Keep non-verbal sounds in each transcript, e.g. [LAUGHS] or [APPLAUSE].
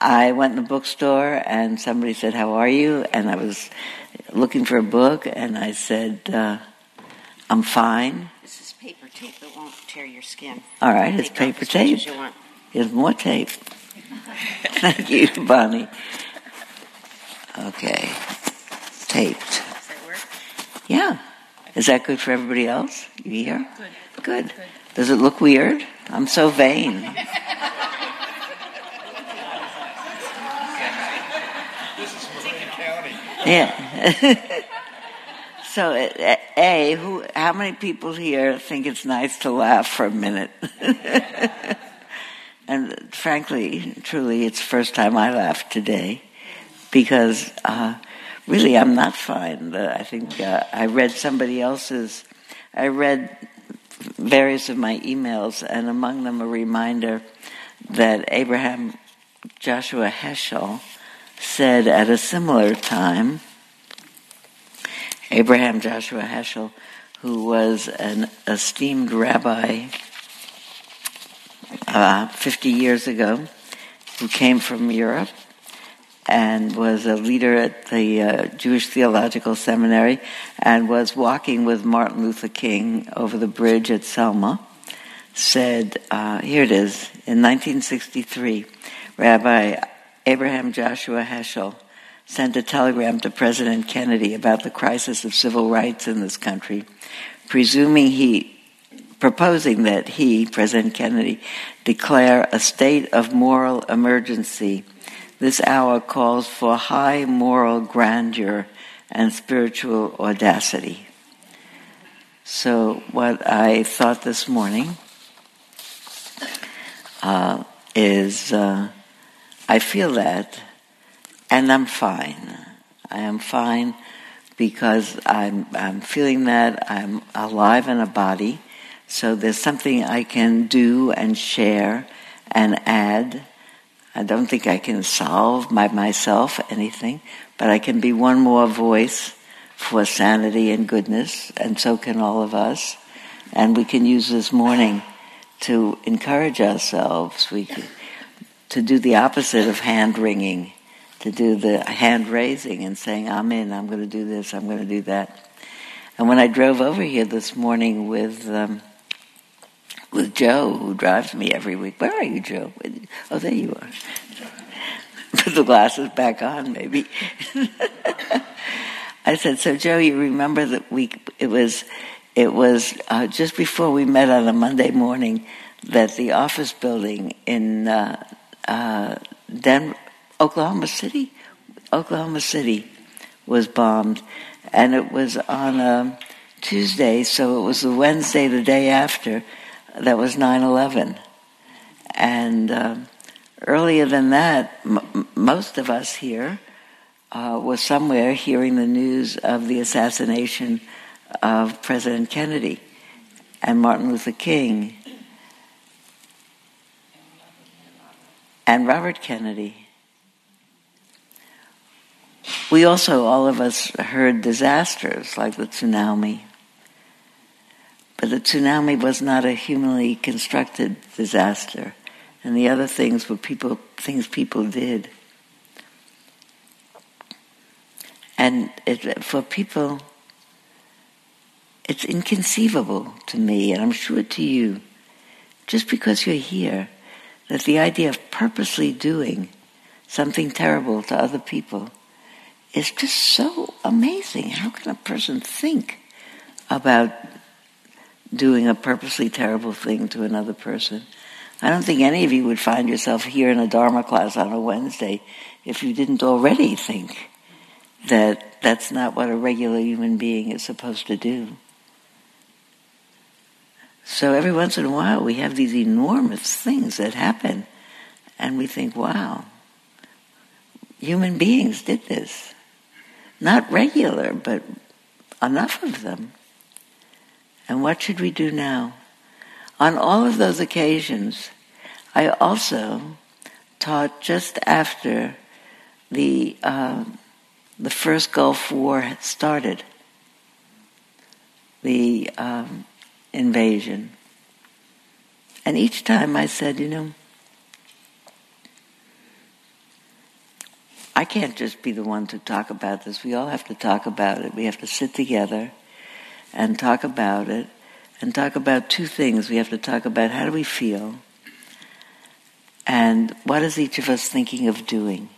I went in the bookstore and somebody said, How are you? And I was looking for a book and I said, uh, I'm fine. This is paper tape that won't tear your skin. All right, it's paper tape. you want. Here's more tape. Thank you, Bonnie. Okay, taped. Does that work? Yeah. Is that good for everybody else? You hear? Good. Good. Does it look weird? I'm so vain. [LAUGHS] Yeah. [LAUGHS] so, uh, A, who, how many people here think it's nice to laugh for a minute? [LAUGHS] and frankly, truly, it's the first time I laughed today because uh, really I'm not fine. I think uh, I read somebody else's, I read various of my emails, and among them a reminder that Abraham Joshua Heschel said at a similar time, Abraham Joshua Heschel, who was an esteemed rabbi uh, 50 years ago, who came from Europe and was a leader at the uh, Jewish Theological Seminary and was walking with Martin Luther King over the bridge at Selma, said, uh, here it is, in 1963, Rabbi Abraham Joshua Heschel sent a telegram to President Kennedy about the crisis of civil rights in this country, presuming he, proposing that he, President Kennedy, declare a state of moral emergency. This hour calls for high moral grandeur and spiritual audacity. So, what I thought this morning uh, is uh, I feel that, and I'm fine. I am fine because I'm I'm feeling that I'm alive in a body. So there's something I can do and share and add. I don't think I can solve by myself anything, but I can be one more voice for sanity and goodness, and so can all of us. And we can use this morning to encourage ourselves. We can, to do the opposite of hand wringing, to do the hand raising and saying, I'm in, I'm going to do this, I'm going to do that. And when I drove over here this morning with um, with Joe, who drives me every week, where are you, Joe? Oh, there you are. [LAUGHS] Put the glasses back on, maybe. [LAUGHS] I said, so Joe, you remember that we It was, it was uh, just before we met on a Monday morning that the office building in uh, uh, Den- Oklahoma City, Oklahoma City, was bombed, and it was on a Tuesday, so it was the Wednesday, the day after, that was 9/11, and um, earlier than that, m- most of us here uh, was somewhere hearing the news of the assassination of President Kennedy and Martin Luther King and Robert Kennedy. We also, all of us, heard disasters like the tsunami. But the tsunami was not a humanly constructed disaster, and the other things were people things people did. And it, for people, it's inconceivable to me, and I'm sure to you, just because you're here, that the idea of purposely doing something terrible to other people is just so amazing. How can a person think about doing a purposely terrible thing to another person? I don't think any of you would find yourself here in a Dharma class on a Wednesday if you didn't already think that that's not what a regular human being is supposed to do. So every once in a while we have these enormous things that happen and we think, wow, human beings did this. Not regular, but enough of them. And what should we do now? On all of those occasions, I also taught just after the uh, the first Gulf War had started, the um, invasion. And each time I said, you know, I can't just be the one to talk about this. We all have to talk about it. We have to sit together and talk about it and talk about two things. We have to talk about how do we feel and what is each of us thinking of doing?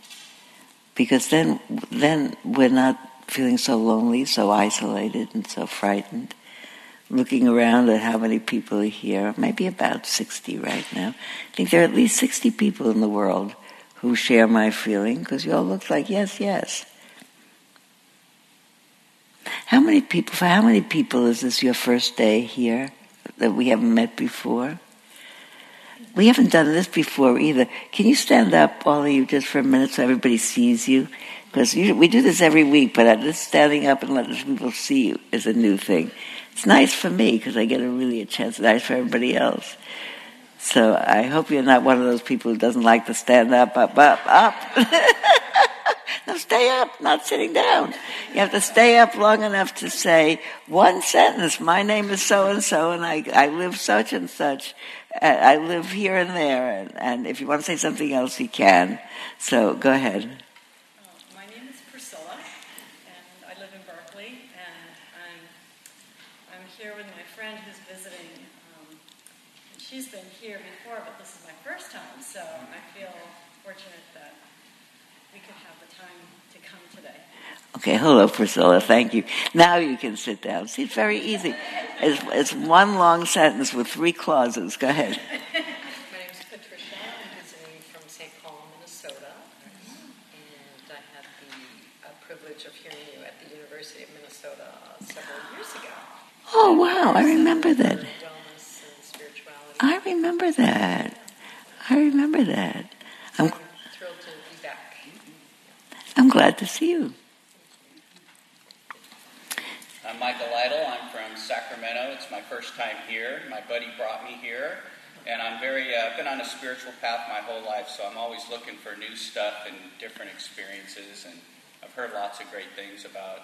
Because then, then we're not feeling so lonely, so isolated, and so frightened. Looking around at how many people are here, maybe about 60 right now. I think there are at least 60 people in the world who share my feeling because you all look like yes, yes. How many people, for how many people is this your first day here that we haven't met before? We haven't done this before either. Can you stand up, all of you, just for a minute so everybody sees you? Because we do this every week, but just standing up and letting people see you is a new thing. It's nice for me because I get a really a chance. It's nice for everybody else. So I hope you're not one of those people who doesn't like to stand up, up, up, up. [LAUGHS] no, stay up, not sitting down. You have to stay up long enough to say one sentence. My name is so and so, and I, I live such and such. I live here and there, and, and if you want to say something else, you can. So go ahead. Uh, my name is Priscilla, and I live in Berkeley, and I'm, I'm here with my friend who's visiting. Um, and she's been here before, but this is my first time, so I feel fortunate that we could have the time to come today. Okay, hello, Priscilla. Thank you. Now you can sit down. See, it's very easy. It's, it's one long sentence with three clauses. Go ahead. [LAUGHS] My name is Patricia. I'm visiting from St. Paul, Minnesota. And I had the uh, privilege of hearing you at the University of Minnesota several years ago. Oh, wow. I remember that. Wellness and spirituality. I remember that. I remember that. I'm, I'm thrilled to be back. I'm glad to see you. I'm Michael Lytle. I'm from Sacramento. It's my first time here. My buddy brought me here, and I'm very uh, been on a spiritual path my whole life, so I'm always looking for new stuff and different experiences. And I've heard lots of great things about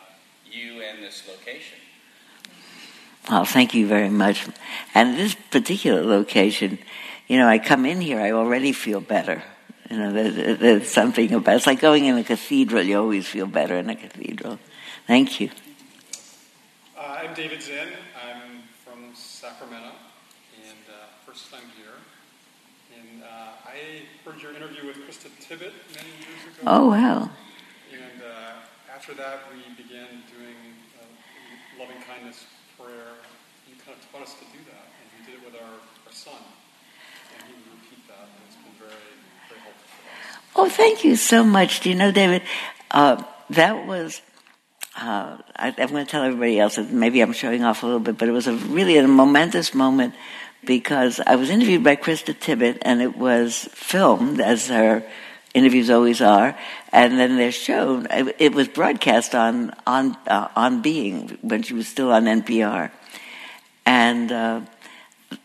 you and this location. Well, thank you very much. And this particular location, you know, I come in here, I already feel better. You know, there's, there's something about it's like going in a cathedral. You always feel better in a cathedral. Thank you. Uh, I'm David Zinn. I'm from Sacramento, and uh, first time here. And uh, I heard your interview with Krista Tippett many years ago. Oh, wow. And uh, after that, we began doing uh, loving kindness prayer. You kind of taught us to do that, and we did it with our, our son. And he would repeat that, and it's been very, very helpful for us. Oh, thank you so much. Do you know, David, uh, that was uh, I, am going to tell everybody else that maybe I'm showing off a little bit, but it was a really a momentous moment because I was interviewed by Krista Tippett, and it was filmed as her interviews always are, and then they're shown. It was broadcast on on uh, on Being when she was still on NPR, and. Uh,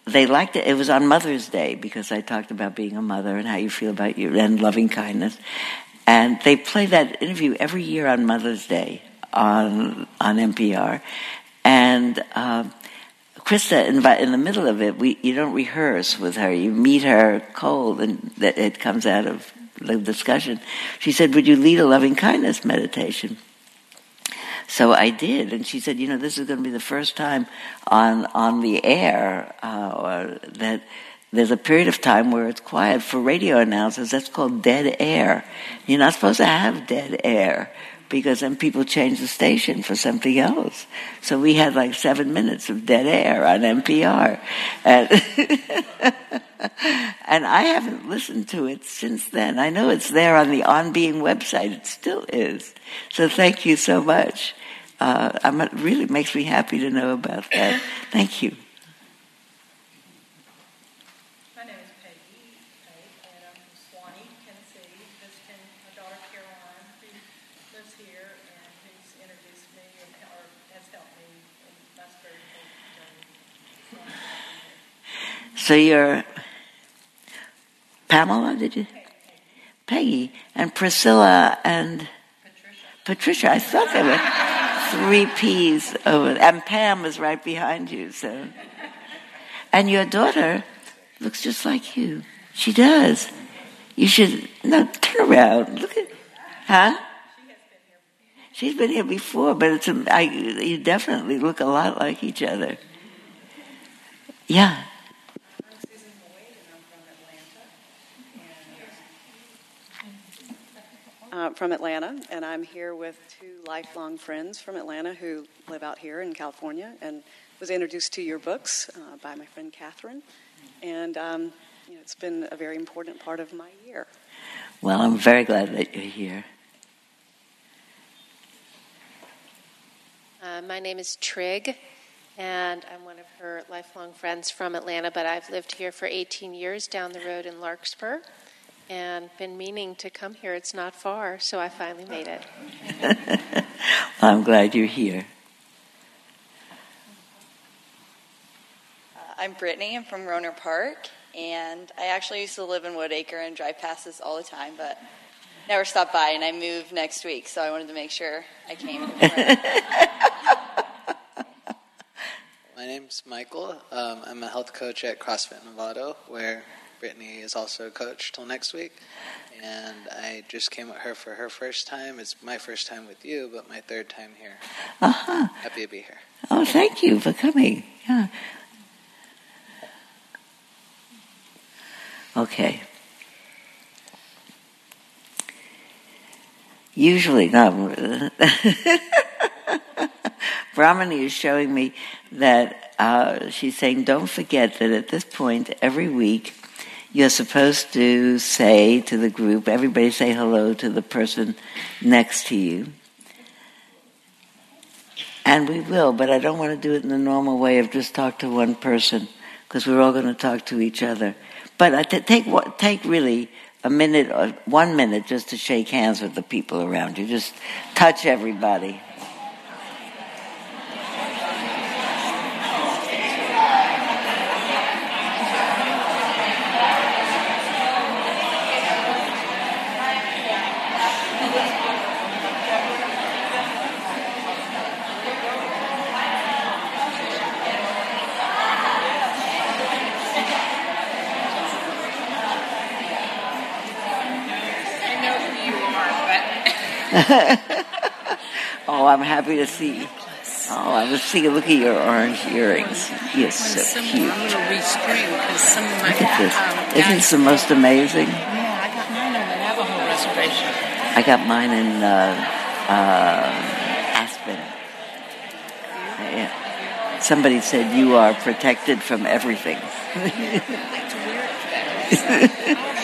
they liked it. It was on Mother's Day because I talked about being a mother and how you feel about you and loving kindness. And they play that interview every year on Mother's Day on on NPR, and uh, Krista, in, in the middle of it, we you don't rehearse with her. You meet her cold, and it comes out of the discussion. She said, "Would you lead a loving kindness meditation?" So I did, and she said, "You know, this is going to be the first time on on the air uh, that." There's a period of time where it's quiet for radio announcers. That's called dead air. You're not supposed to have dead air because then people change the station for something else. So we had like seven minutes of dead air on NPR. And, [LAUGHS] and I haven't listened to it since then. I know it's there on the On Being website. It still is. So thank you so much. Uh, it really makes me happy to know about that. Thank you. My name is Peggy, and I'm from Sewanee, Tennessee, visiting my daughter Caroline, who lives here and who's introduced me and or has helped me in my spiritual journey. So I'm happy to- So you're Pamela, did you? Peggy and Priscilla and Patricia. I thought they were three P's over, and Pam is right behind you. So, and your daughter looks just like you. She does. You should no turn around. Look at Huh? She's been here before, but it's I, you definitely look a lot like each other. Yeah. I'm Susan Boyd, and I'm from Atlanta. Uh, from Atlanta, and I'm here with two lifelong friends from Atlanta who live out here in California, and was introduced to your books uh, by my friend Catherine, and um, you know, it's been a very important part of my year. Well, I'm very glad that you're here. Uh, my name is Trig, and I'm one of her lifelong friends from Atlanta, but I've lived here for 18 years down the road in Larkspur and been meaning to come here. It's not far, so I finally made it. [LAUGHS] well, I'm glad you're here. Uh, I'm Brittany. I'm from Rohnert Park, and I actually used to live in Woodacre and drive past this all the time, but never stopped by. And I moved next week, so I wanted to make sure I came. [LAUGHS] My name's Michael. Um, I'm a health coach at CrossFit Novato, where Brittany is also a coach till next week. And I just came with her for her first time. It's my first time with you, but my third time here. Uh-huh. Happy to be here. Oh, thank you for coming. Yeah. Okay. Usually, not. [LAUGHS] Brahmani is showing me that uh, she's saying, don't forget that at this point, every week, you're supposed to say to the group, everybody say hello to the person next to you. And we will, but I don't want to do it in the normal way of just talk to one person, because we're all going to talk to each other. But take take really a minute or one minute just to shake hands with the people around you. Just touch everybody. [LAUGHS] oh, I'm happy to see. Oh, I was seeing. Look at your orange earrings. You're so cute. I'm going to restring because some of my Look at this. um, Isn't this the most amazing? Yeah, I got mine on the Navajo reservation. I got mine in uh, uh, Aspen. Yeah. Somebody said you are protected from everything. [LAUGHS]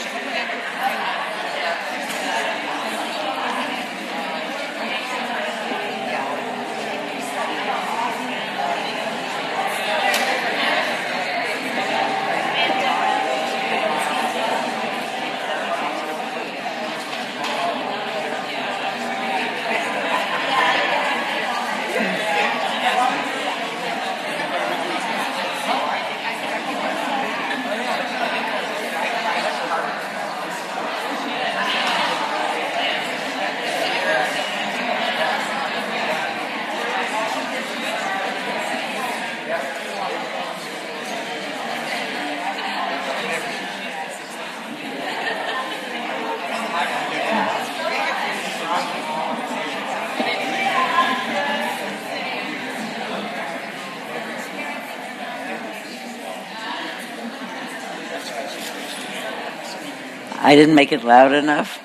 I didn't make it loud enough.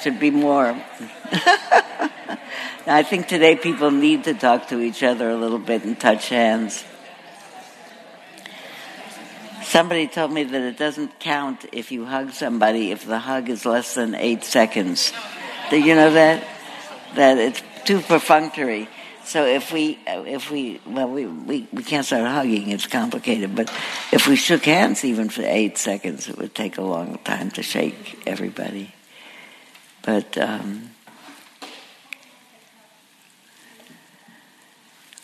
Should be more. [LAUGHS] I think today people need to talk to each other a little bit and touch hands. Somebody told me that it doesn't count if you hug somebody if the hug is less than eight seconds. Do you know that? That it's too perfunctory. So if we, if we, well, we, we, we can't start hugging, it's complicated, but if we shook hands even for eight seconds, it would take a long time to shake everybody. But, um,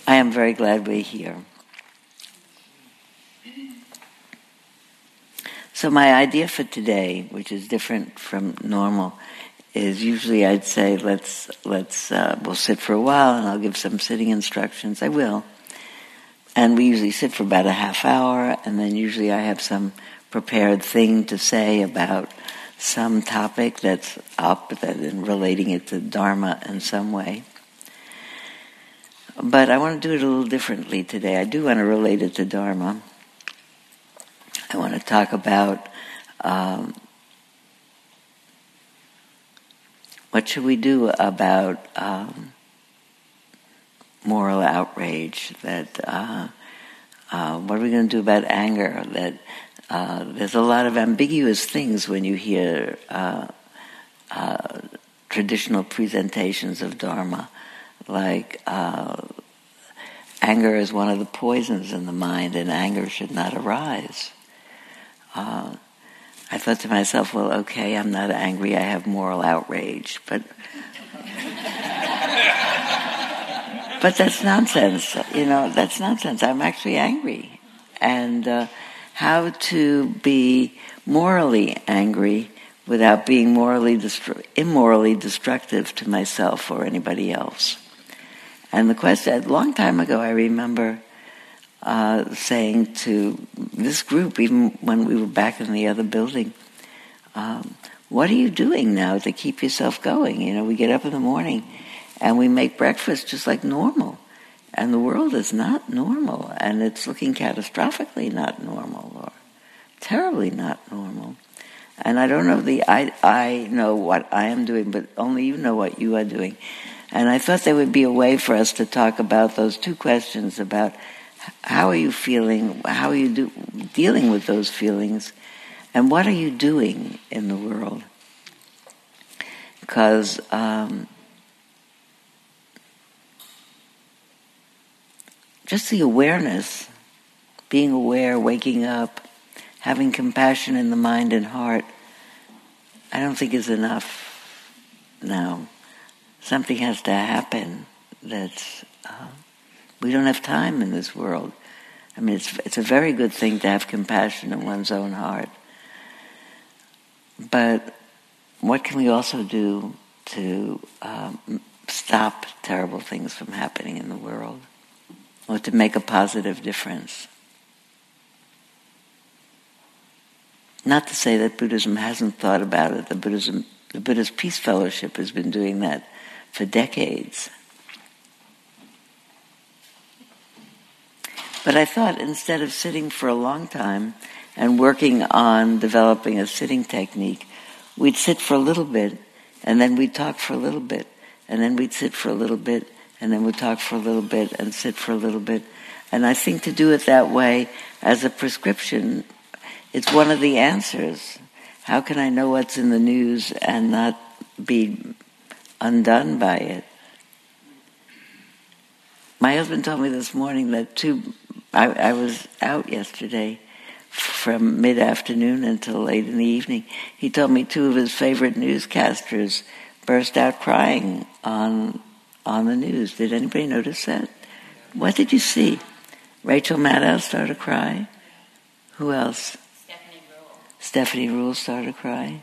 I am very glad we're here. So my idea for today, which is different from normal, is usually I'd say let's let's uh, we'll sit for a while and I'll give some sitting instructions. I will, and we usually sit for about a half hour, and then usually I have some prepared thing to say about some topic that's up that and relating it to Dharma in some way. But I want to do it a little differently today. I do want to relate it to Dharma. I want to talk about um, what should we do about um, moral outrage? That uh, uh, what are we going to do about anger? That uh, there's a lot of ambiguous things when you hear uh, uh, traditional presentations of Dharma, like uh, anger is one of the poisons in the mind, and anger should not arise. Uh, I thought to myself, well, okay, I'm not angry, I have moral outrage, but. [LAUGHS] but that's nonsense, you know, that's nonsense. I'm actually angry. And uh, how to be morally angry without being morally destru- immorally destructive to myself or anybody else. And the question, a long time ago, I remember uh, saying to this group, even when we were back in the other building, um, what are you doing now to keep yourself going? You know, we get up in the morning and we make breakfast just like normal. And the world is not normal, and it's looking catastrophically not normal or terribly not normal. And I don't know the I I know what I am doing, but only you know what you are doing. And I thought there would be a way for us to talk about those two questions about how are you feeling, how are you do, dealing with those feelings, and what are you doing in the world? Because um, just the awareness, being aware, waking up, having compassion in the mind and heart, I don't think is enough now. Something has to happen that's, uh, we don't have time in this world. I mean, it's, it's a very good thing to have compassion in one's own heart. But what can we also do to um, stop terrible things from happening in the world? or to make a positive difference. Not to say that Buddhism hasn't thought about it. The Buddhism, the Buddhist Peace Fellowship has been doing that for decades. But I thought instead of sitting for a long time and working on developing a sitting technique, we'd sit for a little bit and then we'd talk for a little bit and then we'd sit for a little bit and then we'd talk for a little bit and sit for a little bit. And I think to do it that way as a prescription, it's one of the answers. How can I know what's in the news and not be undone by it? My husband told me this morning that two, I, I was out yesterday from mid afternoon until late in the evening. He told me two of his favorite newscasters burst out crying on on the news. Did anybody notice that? What did you see? Rachel Maddow started to cry. Who else? Stephanie Ruhle. Stephanie Ruhle started to cry.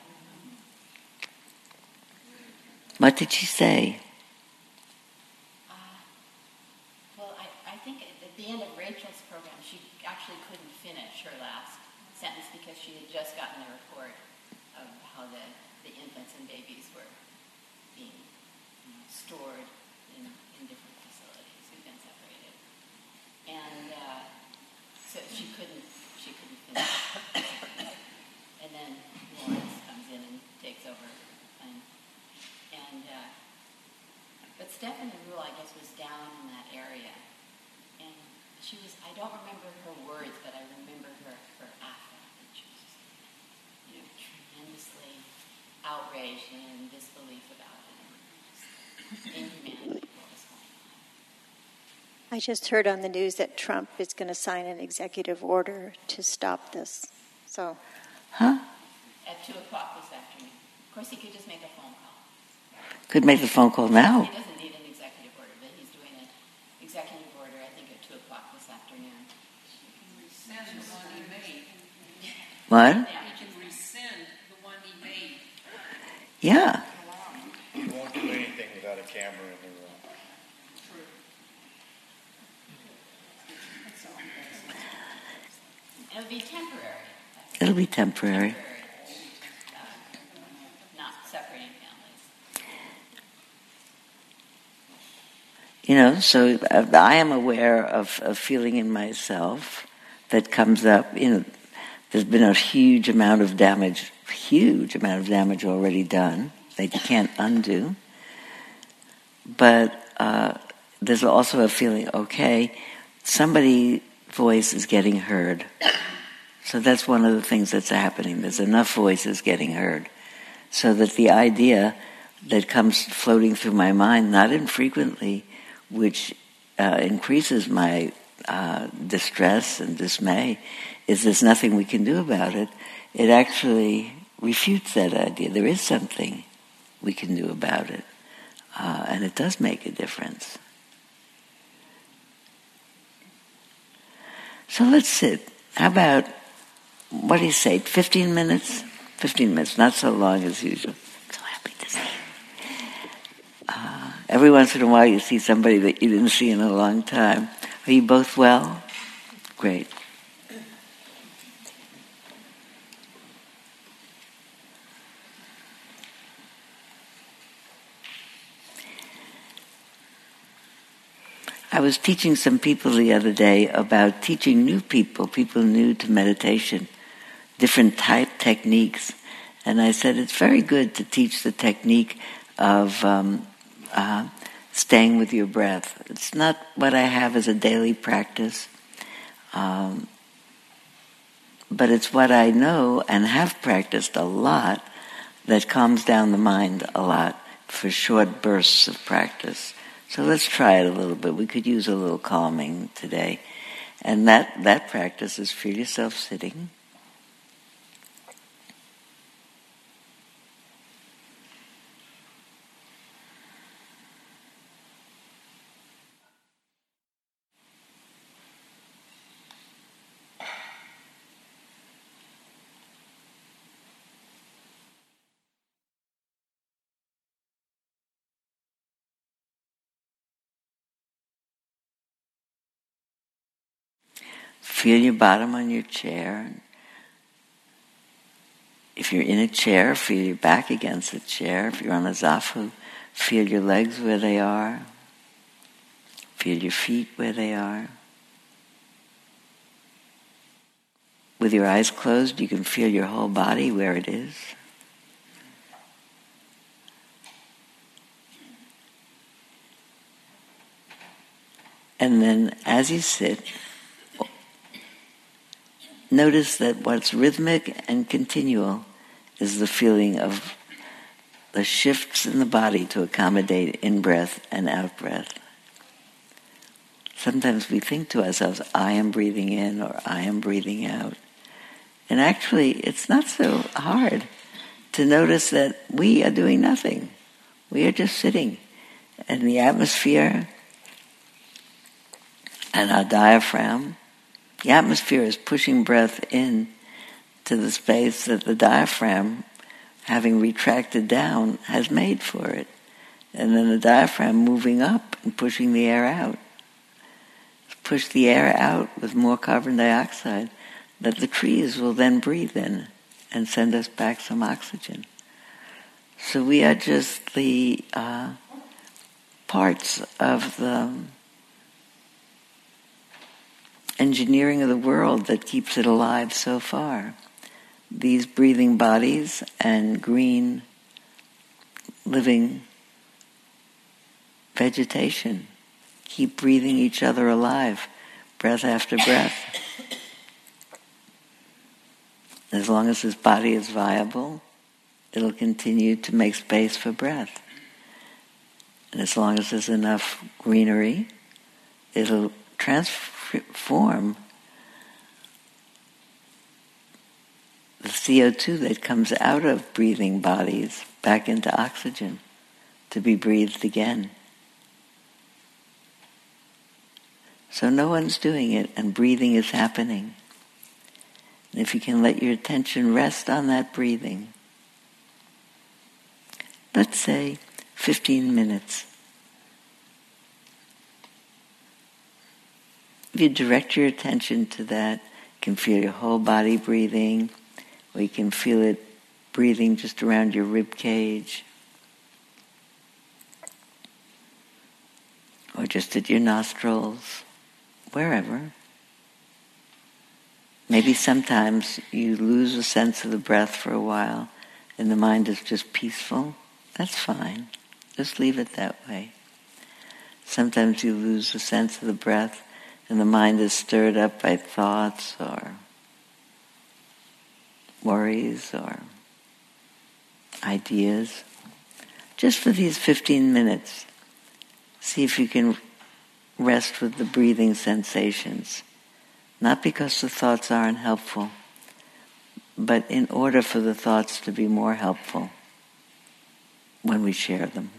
What did she say? Uh, well, I, I think at the end of Rachel's program, she actually couldn't finish her last sentence because she had just gotten the report of how the, the infants and babies were being you know, stored in, in different facilities who've been separated. And uh, so she couldn't she couldn't finish. and then Lawrence comes in and takes over and and uh, but Stephanie Ruhle, I guess, was down in that area. And she was I don't remember her words, but I remember her her affect. And she was just, you know, tremendously outraged and in disbelief about it. Inhumanity. I just heard on the news that Trump is going to sign an executive order to stop this. So, huh? At 2 o'clock this afternoon. Of course, he could just make a phone call. Could make the phone call now. What? Yeah. You won't do anything without a camera in the room. It'll be temporary. It'll be temporary. Not separating families. You know, so I am aware of, of feeling in myself that comes up. You know, there's been a huge amount of damage, huge amount of damage already done that you can't undo. But uh, there's also a feeling, okay, somebody's voice is getting heard. So that's one of the things that's happening. There's enough voices getting heard. So that the idea that comes floating through my mind, not infrequently, which uh, increases my uh, distress and dismay, is there's nothing we can do about it. It actually refutes that idea. There is something we can do about it. Uh, and it does make a difference. So let's sit. How about, what do you say, 15 minutes? 15 minutes, not so long as usual. So happy to see you. Uh, every once in a while you see somebody that you didn't see in a long time. Are you both well? Great. I was teaching some people the other day about teaching new people, people new to meditation, different type techniques. And I said it's very good to teach the technique of um, uh, staying with your breath. It's not what I have as a daily practice, um, but it's what I know and have practiced a lot that calms down the mind a lot for short bursts of practice. So let's try it a little bit. We could use a little calming today. And that, that practice is feel yourself sitting. Feel your bottom on your chair. If you're in a chair, feel your back against the chair. If you're on a zafu, feel your legs where they are. Feel your feet where they are. With your eyes closed, you can feel your whole body where it is. And then as you sit, notice that what's rhythmic and continual is the feeling of the shifts in the body to accommodate in breath and out breath. Sometimes we think to ourselves, I am breathing in or I am breathing out. And actually, it's not so hard to notice that we are doing nothing. We are just sitting. And the atmosphere and our diaphragm the atmosphere is pushing breath in to the space that the diaphragm, having retracted down, has made for it. And then the diaphragm moving up and pushing the air out. Push the air out with more carbon dioxide that the trees will then breathe in and send us back some oxygen. So we are just the uh, parts of the engineering of the world that keeps it alive so far. These breathing bodies and green living vegetation keep breathing each other alive, breath after breath. As long as this body is viable, it'll continue to make space for breath. And as long as there's enough greenery, it'll transfer form the CO2 that comes out of breathing bodies back into oxygen to be breathed again. So no one's doing it and breathing is happening. And if you can let your attention rest on that breathing, let's say 15 minutes. If you direct your attention to that, you can feel your whole body breathing, or you can feel it breathing just around your rib cage. or just at your nostrils, wherever. Maybe sometimes you lose a sense of the breath for a while and the mind is just peaceful. That's fine. Just leave it that way. Sometimes you lose a sense of the breath and the mind is stirred up by thoughts or worries or ideas. Just for these 15 minutes, see if you can rest with the breathing sensations. Not because the thoughts aren't helpful, but in order for the thoughts to be more helpful when we share them.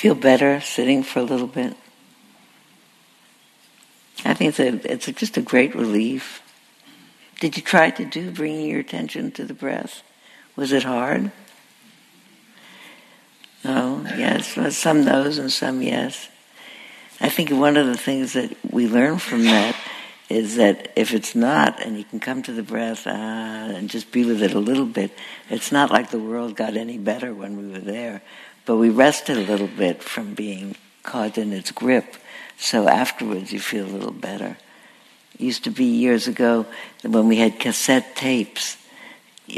Feel better sitting for a little bit? I think it's, a, it's a, just a great relief. Did you try to do bringing your attention to the breath? Was it hard? No, yes. Some no's and some yes. I think one of the things that we learn from that is that if it's not, and you can come to the breath uh, and just be with it a little bit, it's not like the world got any better when we were there, but we rested a little bit from being caught in its grip. So afterwards, you feel a little better. It used to be years ago when we had cassette tapes,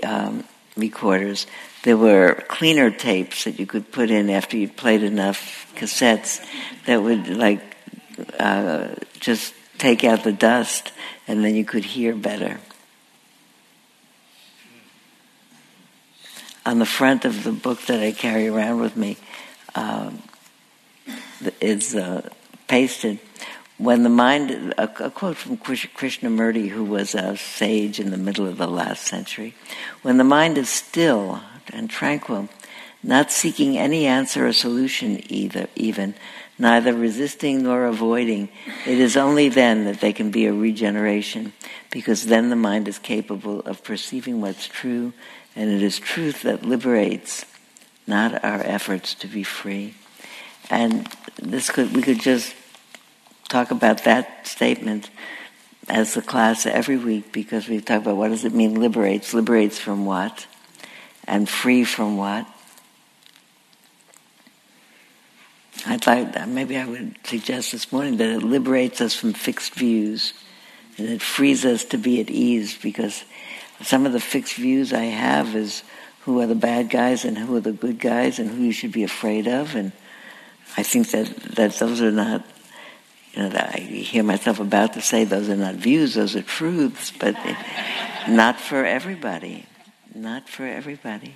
um, recorders, there were cleaner tapes that you could put in after you'd played enough cassettes that would like uh, just take out the dust and then you could hear better. On the front of the book that I carry around with me um, is uh, pasted. When the mind, a, a, quote from Krishnamurti, who was a sage in the middle of the last century, when the mind is still and tranquil, not seeking any answer or solution either, even, neither resisting nor avoiding, it is only then that there can be a regeneration, because then the mind is capable of perceiving what's true, and it is truth that liberates, not our efforts to be free. And this could we could just talk about that statement as the class every week because we talk about what does it mean liberates liberates from what and free from what I'd like maybe I would suggest this morning that it liberates us from fixed views and it frees us to be at ease because some of the fixed views I have is who are the bad guys and who are the good guys and who you should be afraid of and I think that, that those are not you know, I hear myself about to say those are not views, those are truths, but not for everybody. Not for everybody.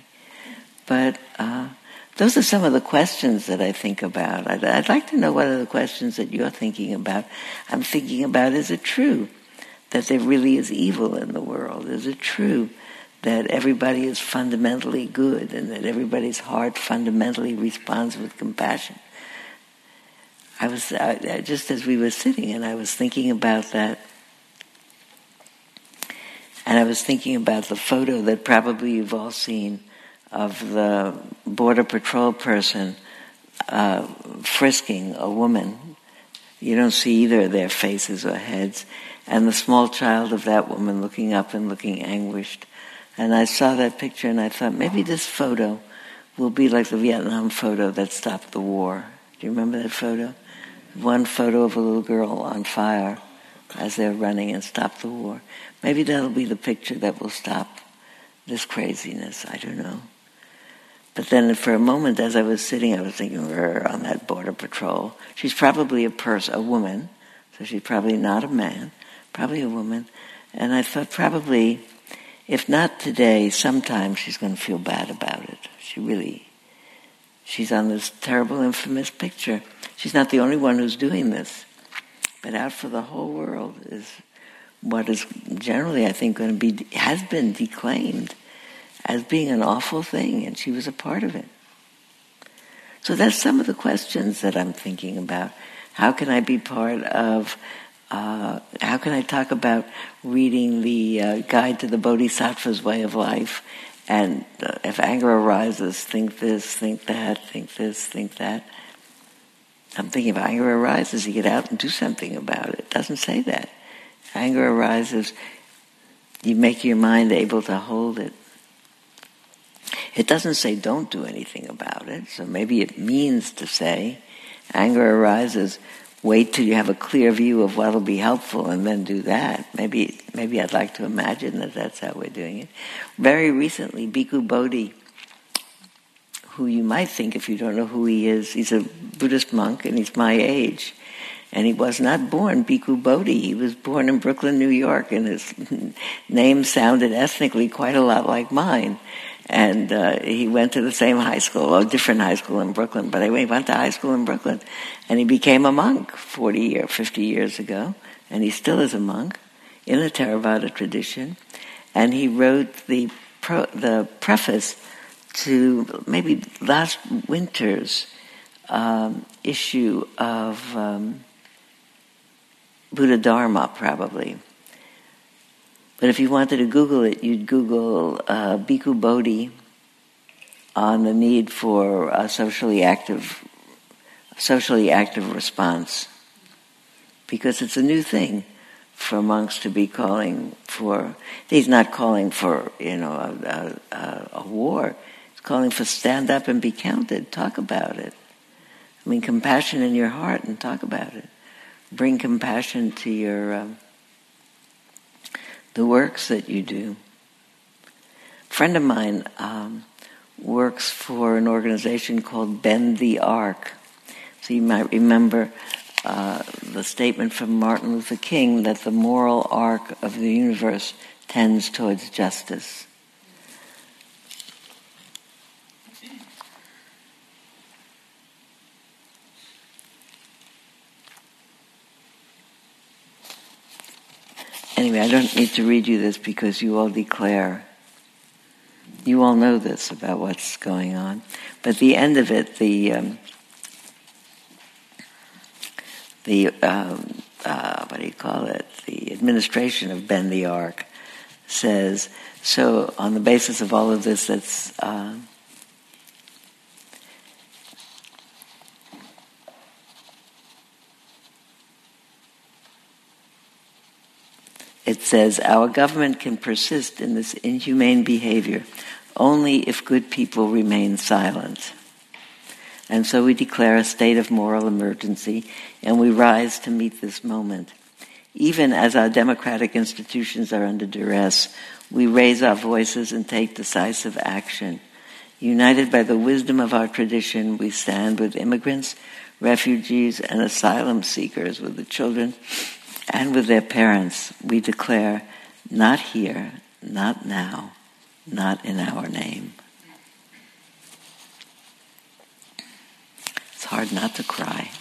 But uh, those are some of the questions that I think about. I'd, I'd, like to know what are the questions that you're thinking about. I'm thinking about is it true that there really is evil in the world? Is it true that everybody is fundamentally good and that everybody's heart fundamentally responds with compassion? I was just as we were sitting, and I was thinking about that. And I was thinking about the photo that probably you've all seen of the border patrol person uh, frisking a woman. You don't see either their faces or heads. And the small child of that woman looking up and looking anguished. And I saw that picture and I thought maybe this photo will be like the Vietnam photo that stopped the war. Do you remember that photo? One photo of a little girl on fire as they're running and stop the war. Maybe that'll be the picture that will stop this craziness. I don't know. But then for a moment, as I was sitting, I was thinking on that border patrol. She's probably a person, a woman, so she's probably not a man, probably a woman. And I thought probably, if not today, sometime she's going to feel bad about it. She really, she's on this terrible, infamous picture. She's not the only one who's doing this. But out for the whole world is what is generally, I think, going to be, has been declaimed as being an awful thing, and she was a part of it. So that's some of the questions that I'm thinking about. How can I be part of? Uh, how can I talk about reading the uh, Guide to the Bodhisattva's Way of Life? And uh, if anger arises, think this, think that, think this, think that. I'm thinking if anger arises, you get out and do something about it. It doesn't say that. Anger arises, you make your mind able to hold it. It doesn't say don't do anything about it, so maybe it means to say anger arises, wait till you have a clear view of what'll be helpful and then do that. Maybe, maybe I'd like to imagine that that's how we're doing it. Very recently, Bhikkhu Bodhi, who you might think if you don't know who he is, he's a Buddhist monk and he's my age. And he was not born Bhikkhu Bodhi. He was born in Brooklyn, New York, and his [LAUGHS] name sounded ethnically quite a lot like mine. And uh, he went to the same high school, a different high school in Brooklyn, but he went to high school in Brooklyn. And he became a monk 40 or 50 years ago, and he still is a monk in the Theravada tradition. And he wrote the, pro, the preface to maybe last winter's um, issue of um, Buddha Dharma, probably. But if you wanted to Google it, you'd Google uh, Bhikkhu Bodhi on the need for a socially active, socially active response, because it's a new thing for monks to be calling for. He's not calling for you know a, a, a war. He's calling for stand up and be counted. Talk about it. I mean, compassion in your heart and talk about it. Bring compassion to your um, the works that you do. A friend of mine um, works for an organization called Bend the Arc. So you might remember uh, the statement from Martin Luther King that the moral arc of the universe tends towards justice. Anyway, I don't need to read you this because you all declare. You all know this about what's going on. But the end of it, the um, the um, uh, what do you call it? The administration of Bend the Arc says so. On the basis of all of this, that's uh, it says our government can persist in this inhumane behavior only if good people remain silent. And so we declare a state of moral emergency and we rise to meet this moment. Even as our democratic institutions are under duress, we raise our voices and take decisive action. United by the wisdom of our tradition, we stand with immigrants, refugees, and asylum seekers, with the children and with their parents, we declare, not here, not now, not in our name. It's hard not to cry.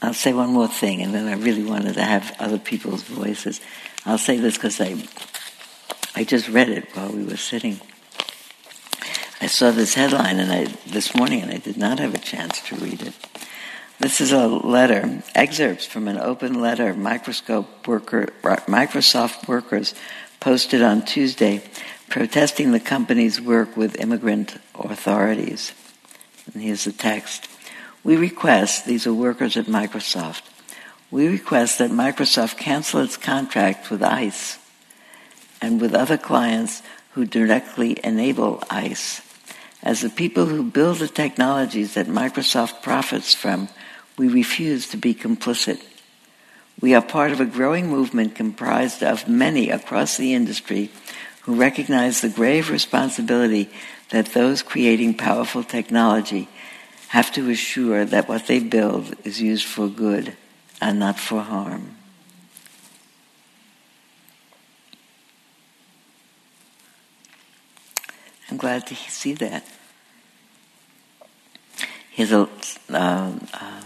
I'll say one more thing, and then I really wanted to have other people's voices. I'll say this because I, I just read it while we were sitting. I saw this headline and I, this morning and I did not have a chance to read it. This is a letter, excerpts from an open letter Microscope worker, Microsoft workers posted on Tuesday protesting the company's work with immigrant authorities. And here's the text. We request, these are workers at Microsoft, we request that Microsoft cancel its contract with ICE and with other clients who directly enable ICE as the people who build the technologies that Microsoft profits from, we refuse to be complicit. We are part of a growing movement comprised of many across the industry who recognize the grave responsibility that those creating powerful technology have to assure that what they build is used for good and not for harm. I'm glad to see that. Here's a, uh, uh,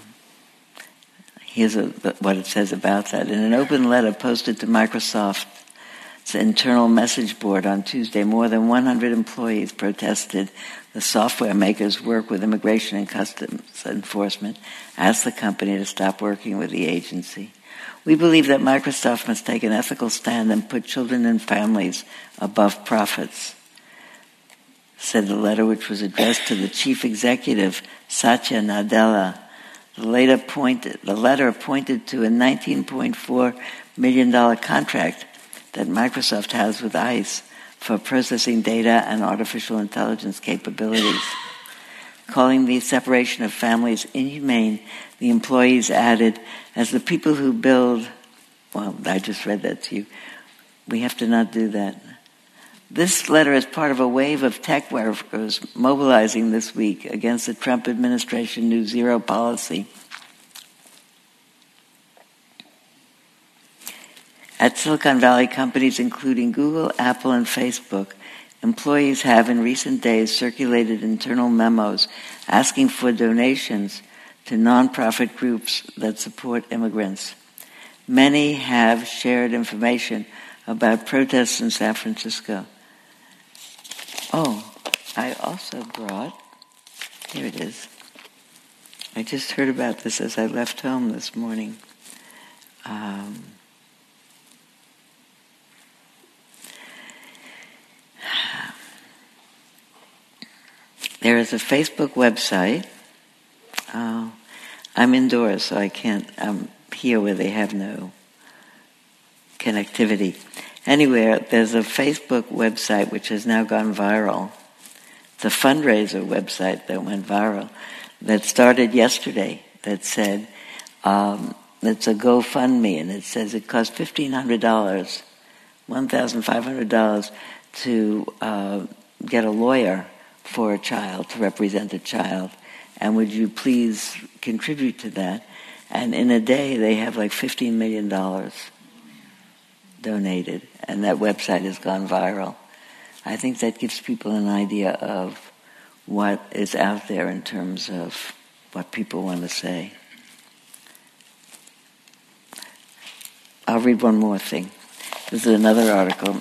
here's a, what it says about that. In an open letter posted to Microsoft's internal message board on Tuesday, more than 100 employees protested the software maker's work with immigration and customs enforcement, asked the company to stop working with the agency. We believe that Microsoft must take an ethical stand and put children and families above profits said the letter, which was addressed to the chief executive, Satya Nadella. The, pointed, the letter pointed to a $19.4 million contract that Microsoft has with ICE for processing data and artificial intelligence capabilities. Calling the separation of families inhumane, the employees added, as the people who build, well, I just read that to you, we have to not do that. This letter is part of a wave of tech workers mobilizing this week against the Trump administration new zero policy. At Silicon Valley companies including Google, Apple, and Facebook, employees have in recent days circulated internal memos asking for donations to nonprofit groups that support immigrants. Many have shared information about protests in San Francisco. Oh, I also brought, here it is. I just heard about this as I left home this morning. Um, there is a Facebook website. Uh, I'm indoors, so I can't. I'm here where they have no connectivity. Anywhere, there's a Facebook website which has now gone viral. It's a fundraiser website that went viral that started yesterday that said, um, it's a GoFundMe, and it says it costs $1,500, $1,500 to uh, get a lawyer for a child, to represent a child. And would you please contribute to that? And in a day, they have like $15 million donated, and that website has gone viral. I think that gives people an idea of what is out there in terms of what people want to say. I'll read one more thing. This is another article.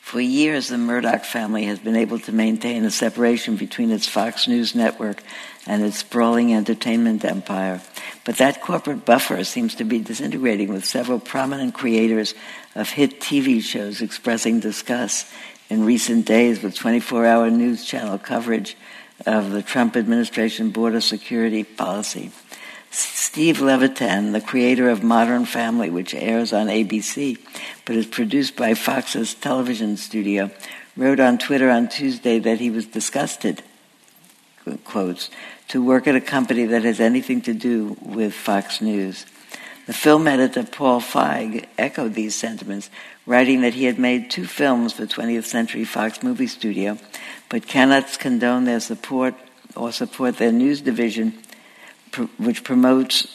For years, the Murdoch family has been able to maintain a separation between its Fox News network and its sprawling entertainment empire. But that corporate buffer seems to be disintegrating with several prominent creators of hit TV shows expressing disgust in recent days with 24 hour news channel coverage of the Trump administration border security policy. Steve Levitan, the creator of Modern Family, which airs on ABC but is produced by Fox's television studio, wrote on Twitter on Tuesday that he was disgusted, quotes, to work at a company that has anything to do with Fox News. The film editor Paul Feig echoed these sentiments, writing that he had made two films for 20th Century Fox Movie Studio, but cannot condone their support or support their news division, which promotes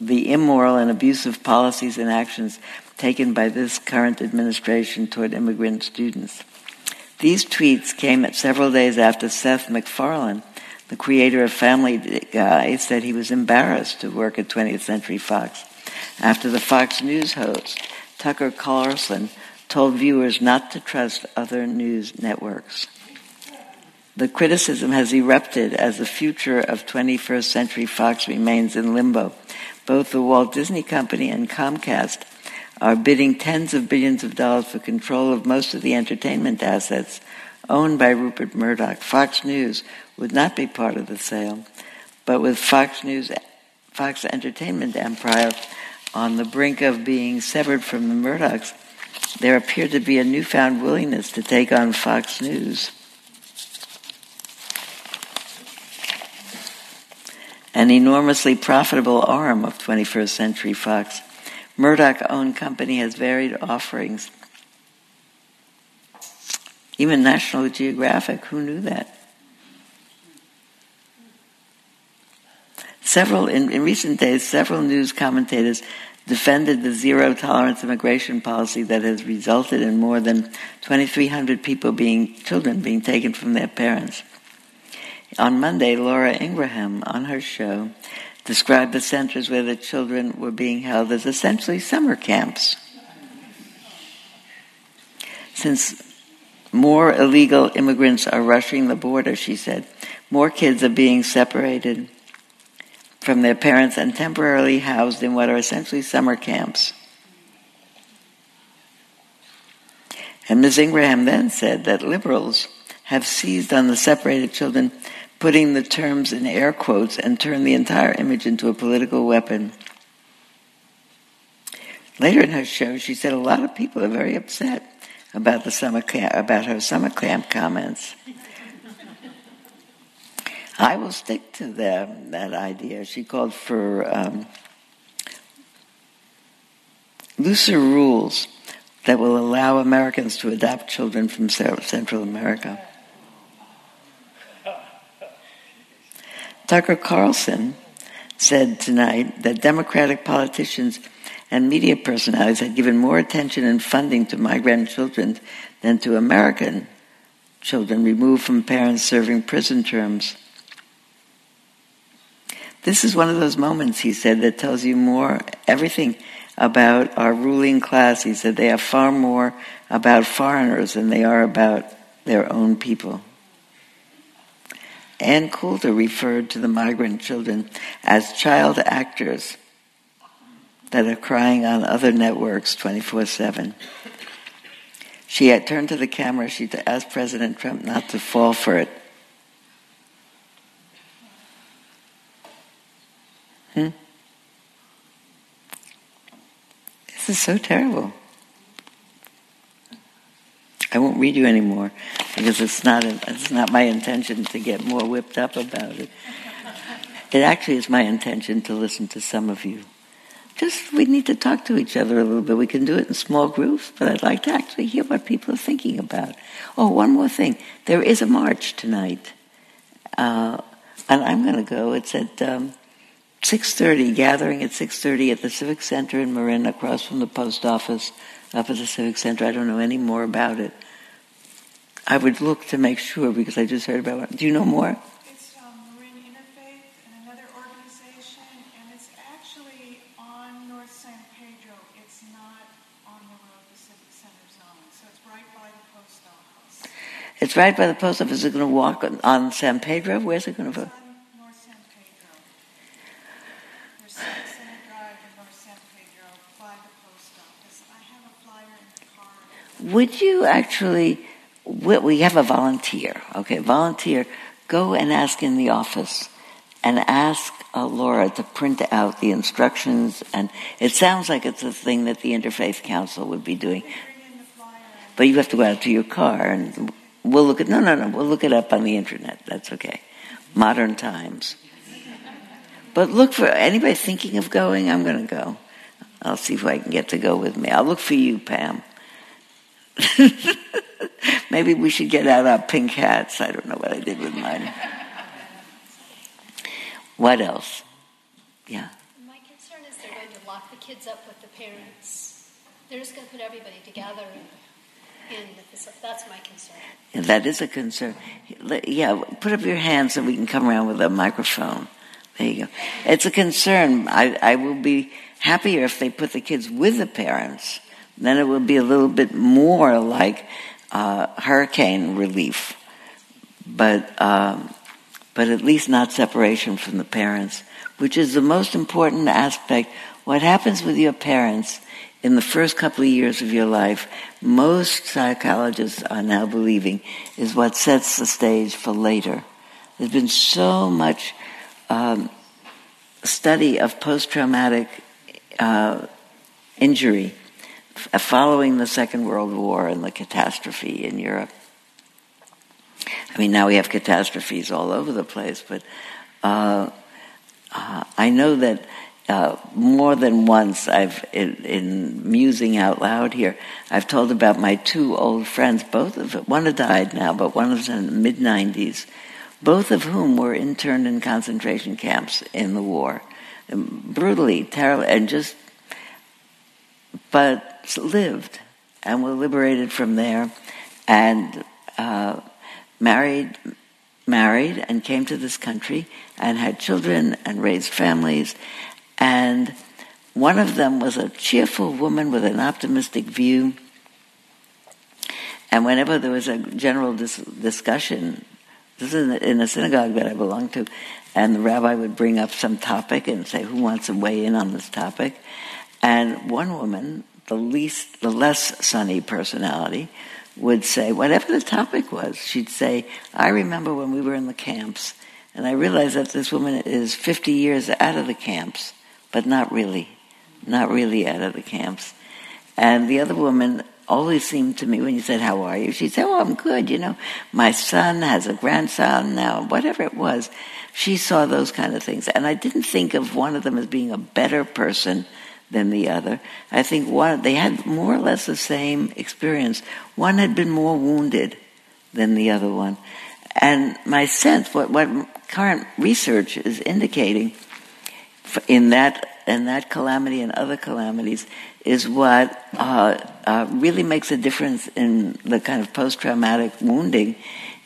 the immoral and abusive policies and actions taken by this current administration toward immigrant students. These tweets came several days after Seth MacFarlane the creator of Family Guy, said he was embarrassed to work at 20th Century Fox after the Fox News host, Tucker Carlson, told viewers not to trust other news networks. The criticism has erupted as the future of 21st Century Fox remains in limbo. Both the Walt Disney Company and Comcast are bidding tens of billions of dollars for control of most of the entertainment assets owned by Rupert Murdoch. Fox News would not be part of the sale. But with Fox News, Fox Entertainment Empire on the brink of being severed from the Murdochs, there appeared to be a newfound willingness to take on Fox News. An enormously profitable arm of 21st Century Fox. Murdoch owned company has varied offerings. Even National Geographic, who knew that? Several, in, in recent days, several news commentators defended the zero tolerance immigration policy that has resulted in more than 2,300 people being, children being taken from their parents. On Monday, Laura Ingraham, on her show, described the centers where the children were being held as essentially summer camps. Since more illegal immigrants are rushing the border, she said, more kids are being separated from their parents and temporarily housed in what are essentially summer camps. And Ms. Ingraham then said that liberals have seized on the separated children, putting the terms in air quotes, and turned the entire image into a political weapon. Later in her show, she said a lot of people are very upset about the summer camp, about her summer camp comments. I will stick to the, that idea. She called for um, looser rules that will allow Americans to adopt children from Central America. Tucker Carlson said tonight that Democratic politicians and media personalities had given more attention and funding to migrant children than to American children removed from parents serving prison terms. This is one of those moments, he said, that tells you more, everything about our ruling class. He said they are far more about foreigners than they are about their own people. Ann Coulter referred to the migrant children as child actors that are crying on other networks 24 7. She had turned to the camera. She asked President Trump not to fall for it. This is so terrible. I won't read you anymore because it's not a, it's not my intention to get more whipped up about it. It actually is my intention to listen to some of you. Just we need to talk to each other a little bit. We can do it in small groups, but I'd like to actually hear what people are thinking about. Oh, one more thing. There is a march tonight, uh, and I'm going to go. It's at um, 6.30, gathering at 6.30 at the Civic Center in Marin, across from the post office up at the Civic Center. I don't know any more about it. I would look to make sure because I just heard about it. Do you know more? It's um, Marin Interfaith and another organization, and it's actually on North San Pedro. It's not on the road the Civic Center zone, so it's right by the post office. It's right by the post office. Is it going to walk on, on San Pedro? Where's it going to go? North San Pedro. There's Civic Center Drive in North San Pedro by the post office. I have a flyer in the car. Would you actually? We have a volunteer. Okay, volunteer. Go and ask in the office, and ask uh, Laura to print out the instructions. And it sounds like it's a thing that the Interfaith Council would be doing. But you have to go out to your car, and we'll look at. No, no, no. We'll look it up on the internet. That's okay. Modern times. But look for anybody thinking of going. I'm going to go. I'll see if I can get to go with me. I'll look for you, Pam. [LAUGHS] Maybe we should get out our pink hats. I don't know what I did with mine. What else? Yeah. My concern is they're going to lock the kids up with the parents. They're just going to put everybody together in, the facility. That's my concern. Yeah, that is a concern. Yeah, put up your hand so we can come around with a microphone. There you go. It's a concern. I, I will be happier if they put the kids with the parents. Then it will be a little bit more like uh, hurricane relief, but um, but at least not separation from the parents, which is the most important aspect. What happens with your parents in the first couple of years of your life, most psychologists are now believing, is what sets the stage for later. There's been so much um, study of post-traumatic uh, injury following the Second World War and the catastrophe in Europe. I mean, now we have catastrophes all over the place, but uh, uh, I know that uh, more than once I've, in, in, musing out loud here, I've told about my two old friends, both of them, one had died now, but one was in the mid 90s, both of whom were interned in concentration camps in the war. Brutally, terrible, and just, but lived and were liberated from there and uh, married married and came to this country and had children and raised families. And one of them was a cheerful woman with an optimistic view. And whenever there was a general dis- discussion this is in a synagogue that I belonged to and the rabbi would bring up some topic and say who wants to weigh in on this topic and one woman the least, the less sunny personality would say, whatever the topic was, she'd say, I remember when we were in the camps, and I realized that this woman is 50 years out of the camps, but not really, not really out of the camps. And the other woman always seemed to me, when you said, How are you? She'd say, Oh, I'm good, you know. My son has a grandson now, whatever it was. She saw those kind of things. And I didn't think of one of them as being a better person than the other. I think one they had more or less the same experience. One had been more wounded than the other one. And my sense, what, what current research is indicating in that in that calamity and other calamities is what uh, uh, really makes a difference in the kind of post-traumatic wounding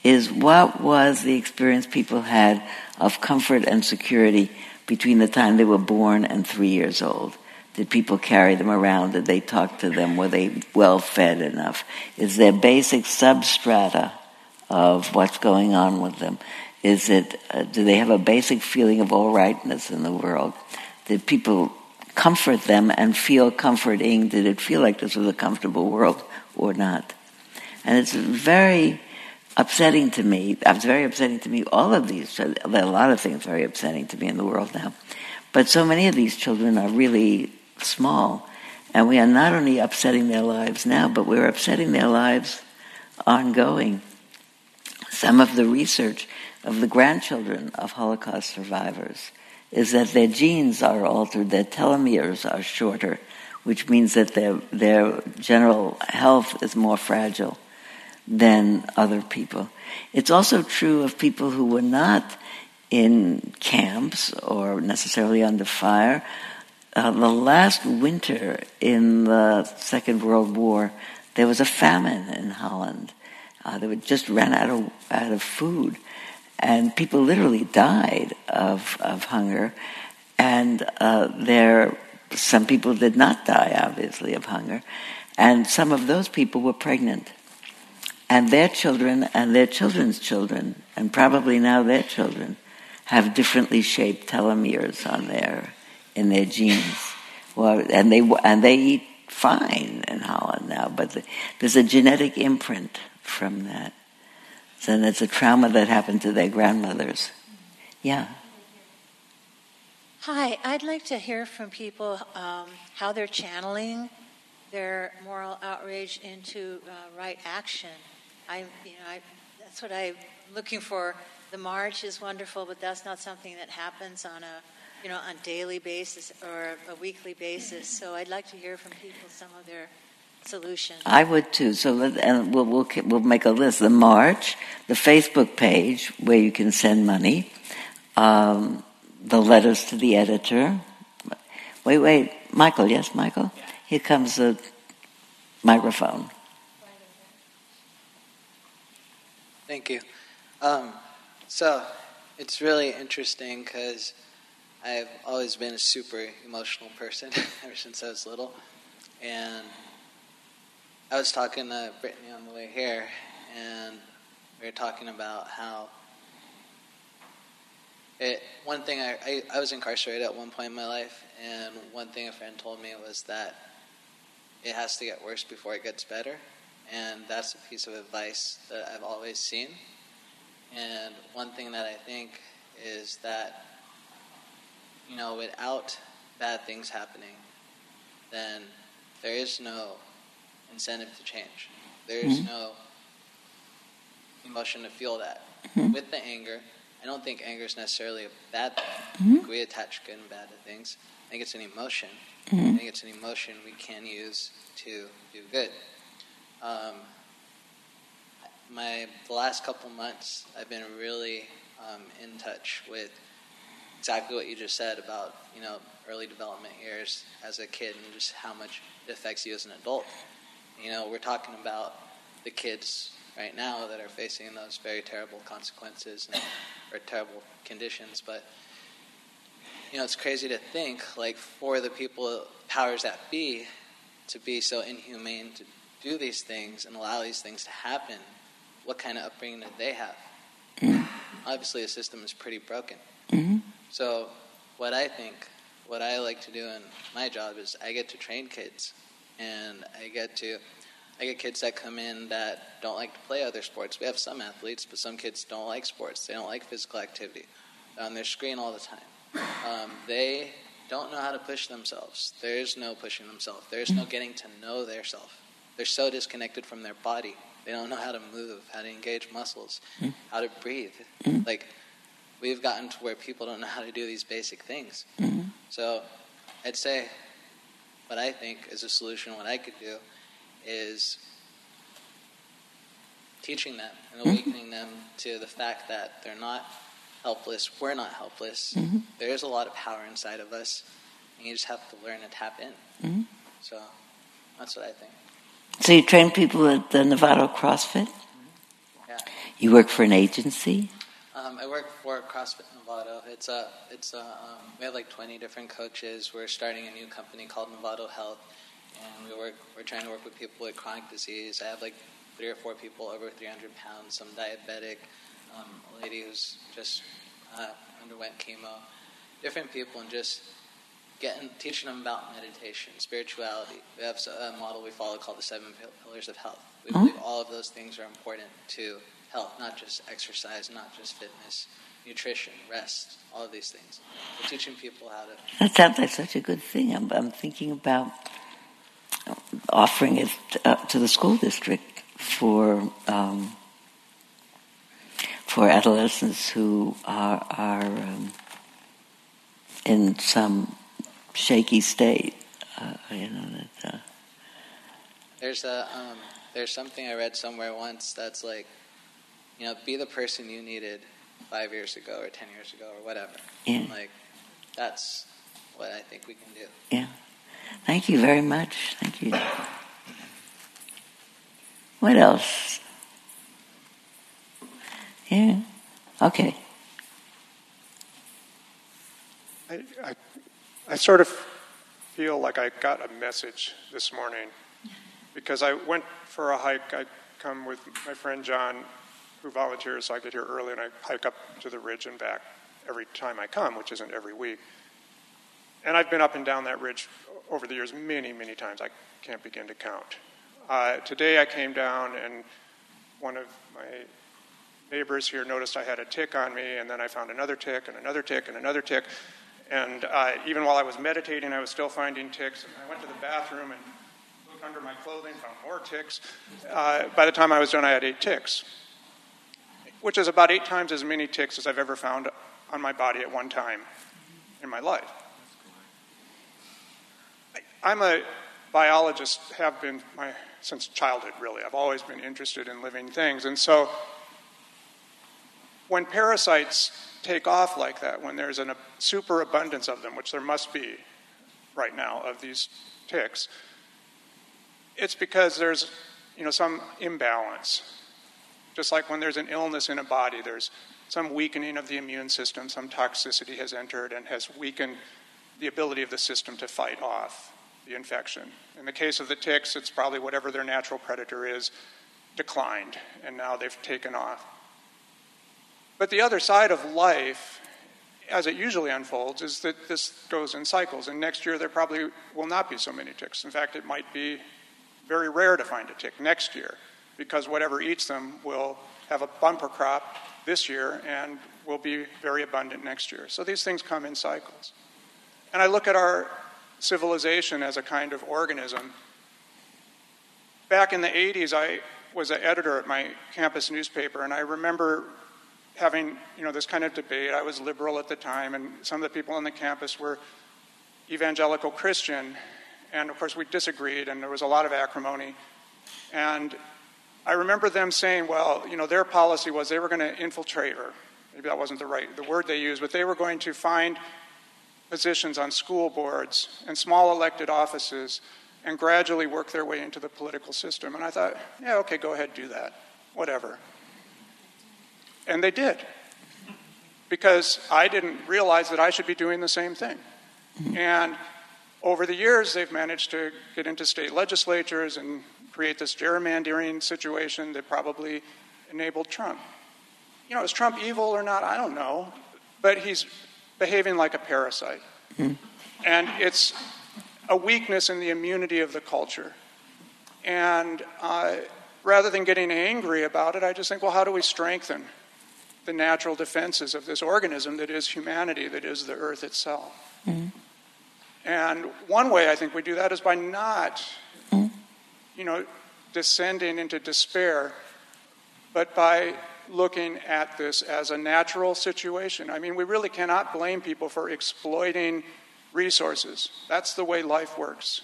is what was the experience people had of comfort and security between the time they were born and three years old? Did people carry them around? Did they talk to them? Were they well fed enough? Is there basic substrata of what's going on with them? Is it, uh, do they have a basic feeling of all rightness in the world? Did people comfort them and feel comforting? Did it feel like this was a comfortable world or not? And it's very upsetting to me. It's very upsetting to me. All of these, there are a lot of things very upsetting to me in the world now. But so many of these children are really small. And we are not only upsetting their lives now, but we're upsetting their lives ongoing. Some of the research of the grandchildren of Holocaust survivors is that their genes are altered, their telomeres are shorter, which means that their, their general health is more fragile than other people. It's also true of people who were not in camps or necessarily under fire. Uh, the last winter in the Second World War, there was a famine in Holland. Uh, they just ran out of out of food, and people literally died of of hunger. And uh, there, some people did not die, obviously, of hunger, and some of those people were pregnant and their children and their children's children, and probably now their children, have differently shaped telomeres on their in their genes. Well, and they and they eat fine in Holland now, but the, there's a genetic imprint from that. So it's a trauma that happened to their grandmothers. Yeah. Hi, I'd like to hear from people um, how they're channeling their moral outrage into uh, right action. I, you know, I, that's what I'm looking for. The march is wonderful, but that's not something that happens on a, you know, on daily basis or a weekly basis. So I'd like to hear from people some of their solutions. I would too. So let, and we'll, we'll we'll make a list. The march, the Facebook page where you can send money, um, the letters to the editor. Wait, wait, Michael. Yes, Michael. Here comes the microphone. Thank you. Um, so it's really interesting because I've always been a super emotional person [LAUGHS] ever since I was little, and I was talking to Brittany on the way here, and we were talking about how it. One thing I, I I was incarcerated at one point in my life, and one thing a friend told me was that it has to get worse before it gets better and that's a piece of advice that I've always seen. And one thing that I think is that, you know, without bad things happening, then there is no incentive to change. There is mm-hmm. no emotion to feel that. Mm-hmm. With the anger, I don't think anger is necessarily a bad thing. Mm-hmm. we attach good and bad to things. I think it's an emotion. Mm-hmm. I think it's an emotion we can use to do good. Um, my the last couple months, I've been really um, in touch with exactly what you just said about you know early development years as a kid and just how much it affects you as an adult. You know, we're talking about the kids right now that are facing those very terrible consequences and, or terrible conditions, but you know, it's crazy to think like for the people powers that be to be so inhumane to do these things and allow these things to happen, what kind of upbringing did they have? Mm-hmm. Obviously, the system is pretty broken. Mm-hmm. So, what I think, what I like to do in my job is I get to train kids, and I get to, I get kids that come in that don't like to play other sports. We have some athletes, but some kids don't like sports. They don't like physical activity. They're on their screen all the time. Um, they don't know how to push themselves. There's no pushing themselves. There's no getting to know their self. They're so disconnected from their body. They don't know how to move, how to engage muscles, mm. how to breathe. Mm. Like, we've gotten to where people don't know how to do these basic things. Mm-hmm. So, I'd say what I think is a solution, what I could do, is teaching them and mm-hmm. awakening mm-hmm. them to the fact that they're not helpless. We're not helpless. Mm-hmm. There is a lot of power inside of us, and you just have to learn to tap in. Mm-hmm. So, that's what I think. So you train people at the Novato CrossFit? Yeah. You work for an agency? Um, I work for CrossFit Novato. It's a, it's a, um, we have like 20 different coaches. We're starting a new company called Novato Health, and we work. We're trying to work with people with chronic disease. I have like three or four people over 300 pounds, some diabetic, um, a lady who's just uh, underwent chemo, different people, and just getting teaching them about meditation, spirituality. We have a model we follow called the Seven Pillars of Health. We believe all of those things are important to health, not just exercise, not just fitness, nutrition, rest, all of these things. So teaching people how to. That sounds like such a good thing. I'm, I'm thinking about offering it uh, to the school district for um, for adolescents who are are um, in some shaky state. Uh, you know that. Uh, there's a um, there's something I read somewhere once that's like, you know, be the person you needed five years ago or ten years ago or whatever. Yeah. Like, that's what I think we can do. Yeah. Thank you very much. Thank you. What else? Yeah. Okay. I, I, I sort of feel like I got a message this morning because I went for a hike. I come with my friend John, who volunteers, so I get here early and I hike up to the ridge and back every time I come, which isn't every week. And I've been up and down that ridge over the years many, many times. I can't begin to count. Uh, today I came down and one of my neighbors here noticed I had a tick on me, and then I found another tick and another tick and another tick. And uh, even while I was meditating, I was still finding ticks. And I went to the bathroom and looked under my clothing, found more ticks. Uh, by the time I was done, I had eight ticks, which is about eight times as many ticks as I've ever found on my body at one time in my life. I'm a biologist, have been my, since childhood, really. I've always been interested in living things. And so when parasites take off like that, when there's a superabundance of them, which there must be right now of these ticks, it's because there's you know some imbalance. Just like when there's an illness in a body, there's some weakening of the immune system, some toxicity has entered and has weakened the ability of the system to fight off the infection. In the case of the ticks, it's probably whatever their natural predator is declined, and now they've taken off. But the other side of life, as it usually unfolds, is that this goes in cycles, and next year there probably will not be so many ticks. In fact, it might be very rare to find a tick next year because whatever eats them will have a bumper crop this year and will be very abundant next year. So these things come in cycles. And I look at our civilization as a kind of organism. Back in the 80s, I was an editor at my campus newspaper, and I remember having you know this kind of debate. I was liberal at the time, and some of the people on the campus were evangelical Christian, and of course we disagreed, and there was a lot of acrimony. And I remember them saying, well, you know, their policy was they were going to infiltrate, or maybe that wasn't the right the word they used, but they were going to find positions on school boards and small elected offices and gradually work their way into the political system. And I thought, yeah, okay, go ahead, do that, whatever. And they did. Because I didn't realize that I should be doing the same thing. Mm-hmm. And over the years, they've managed to get into state legislatures and create this gerrymandering situation that probably enabled Trump. You know, is Trump evil or not? I don't know. But he's behaving like a parasite. Mm. And it's a weakness in the immunity of the culture. And uh, rather than getting angry about it, I just think, well, how do we strengthen the natural defenses of this organism that is humanity, that is the earth itself? Mm. And one way I think we do that is by not. You know, descending into despair, but by looking at this as a natural situation. I mean, we really cannot blame people for exploiting resources. That's the way life works.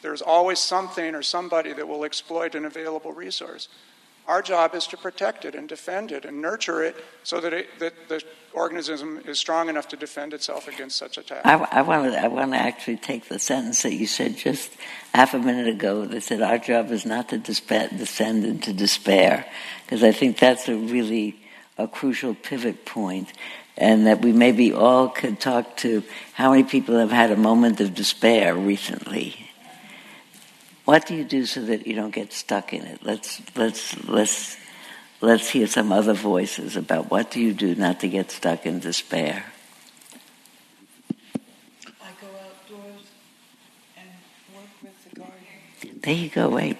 There's always something or somebody that will exploit an available resource. Our job is to protect it and defend it and nurture it so that, it, that the organism is strong enough to defend itself against such attacks. I, I, want to, I want to actually take the sentence that you said just half a minute ago that said our job is not to descend into despair, because I think that's a really a crucial pivot point, and that we maybe all could talk to how many people have had a moment of despair recently. What do you do so that you don't get stuck in it? Let's let's let's let's hear some other voices about what do you do not to get stuck in despair. I go outdoors and work with the garden. There you go. Wait.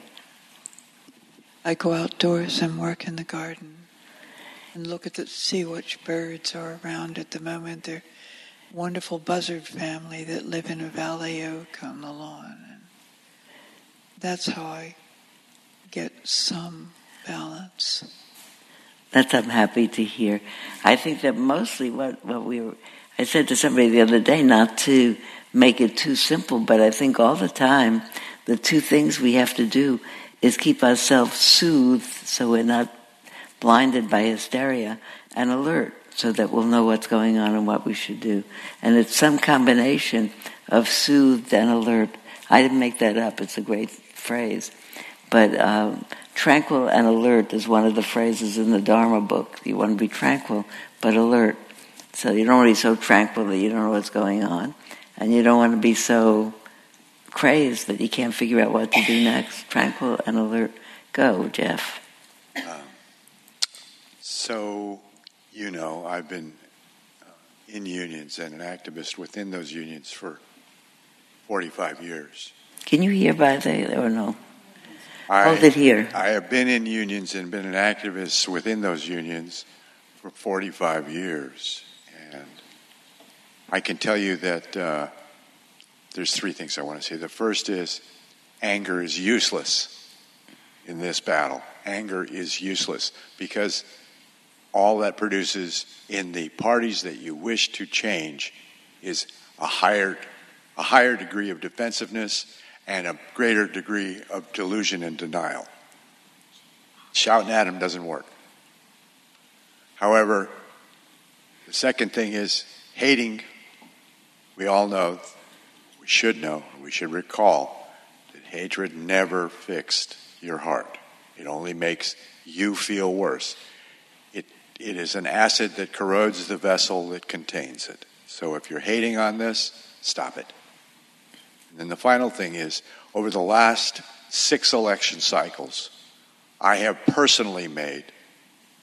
I go outdoors and work in the garden and look at the see which birds are around at the moment. They're wonderful buzzard family that live in a valley oak on the lawn. And that's how I get some balance. That's I'm happy to hear. I think that mostly what, what we were, I said to somebody the other day not to make it too simple, but I think all the time the two things we have to do is keep ourselves soothed so we're not blinded by hysteria and alert so that we'll know what's going on and what we should do. And it's some combination of soothed and alert. I didn't make that up. It's a great phrase. But um, tranquil and alert is one of the phrases in the Dharma book. You want to be tranquil but alert. So you don't want to be so tranquil that you don't know what's going on. And you don't want to be so crazed that you can't figure out what to do next. Tranquil and alert. Go, Jeff. Um, so, you know, I've been uh, in unions and an activist within those unions for 45 years. Can you hear by the or no? I, Hold it here. I have been in unions and been an activist within those unions for 45 years. And I can tell you that uh, there's three things I want to say. The first is anger is useless in this battle. Anger is useless because all that produces in the parties that you wish to change is a higher, a higher degree of defensiveness and a greater degree of delusion and denial. Shouting at them doesn't work. However, the second thing is hating. We all know, we should know, we should recall that hatred never fixed your heart. It only makes you feel worse. It, it is an acid that corrodes the vessel that contains it. So if you're hating on this, stop it. And the final thing is over the last six election cycles, I have personally made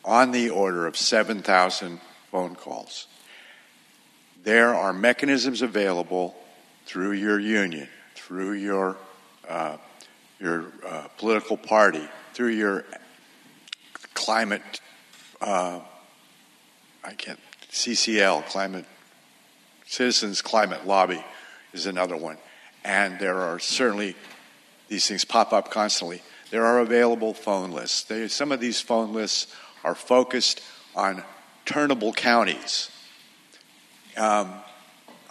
on the order of 7,000 phone calls. There are mechanisms available through your union, through your, uh, your uh, political party, through your climate, uh, I can't, CCL, Climate Citizens Climate Lobby is another one. And there are certainly, these things pop up constantly. There are available phone lists. They, some of these phone lists are focused on turnable counties. Um,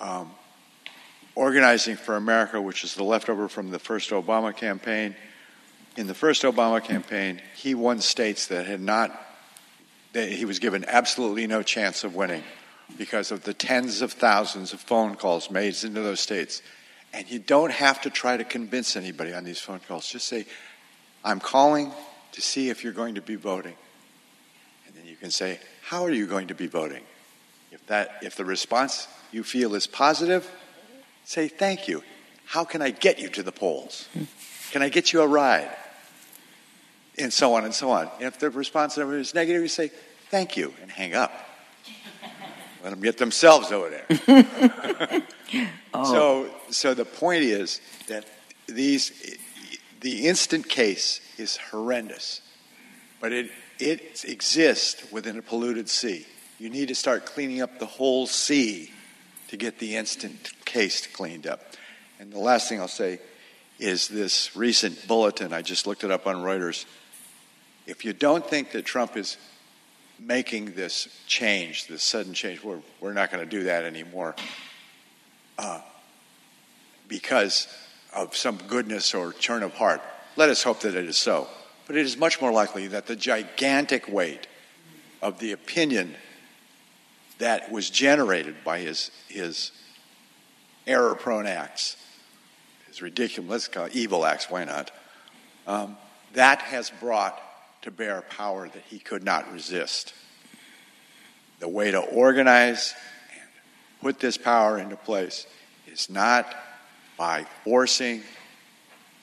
um, Organizing for America, which is the leftover from the first Obama campaign. In the first Obama campaign, he won states that had not, that he was given absolutely no chance of winning because of the tens of thousands of phone calls made into those states. And you don't have to try to convince anybody on these phone calls. Just say, I'm calling to see if you're going to be voting. And then you can say, How are you going to be voting? If, that, if the response you feel is positive, say, Thank you. How can I get you to the polls? Can I get you a ride? And so on and so on. And if the response is negative, you say, Thank you, and hang up. Let them get themselves over there. [LAUGHS] Oh. So, so the point is that these, the instant case is horrendous, but it, it exists within a polluted sea. You need to start cleaning up the whole sea to get the instant case cleaned up. And the last thing I'll say is this recent bulletin, I just looked it up on Reuters. If you don't think that Trump is making this change, this sudden change, we're, we're not going to do that anymore uh, because of some goodness or turn of heart. Let us hope that it is so. But it is much more likely that the gigantic weight of the opinion that was generated by his, his error prone acts, his ridiculous, let's call it evil acts, why not? Um, that has brought to bear power that he could not resist. the way to organize and put this power into place is not by forcing.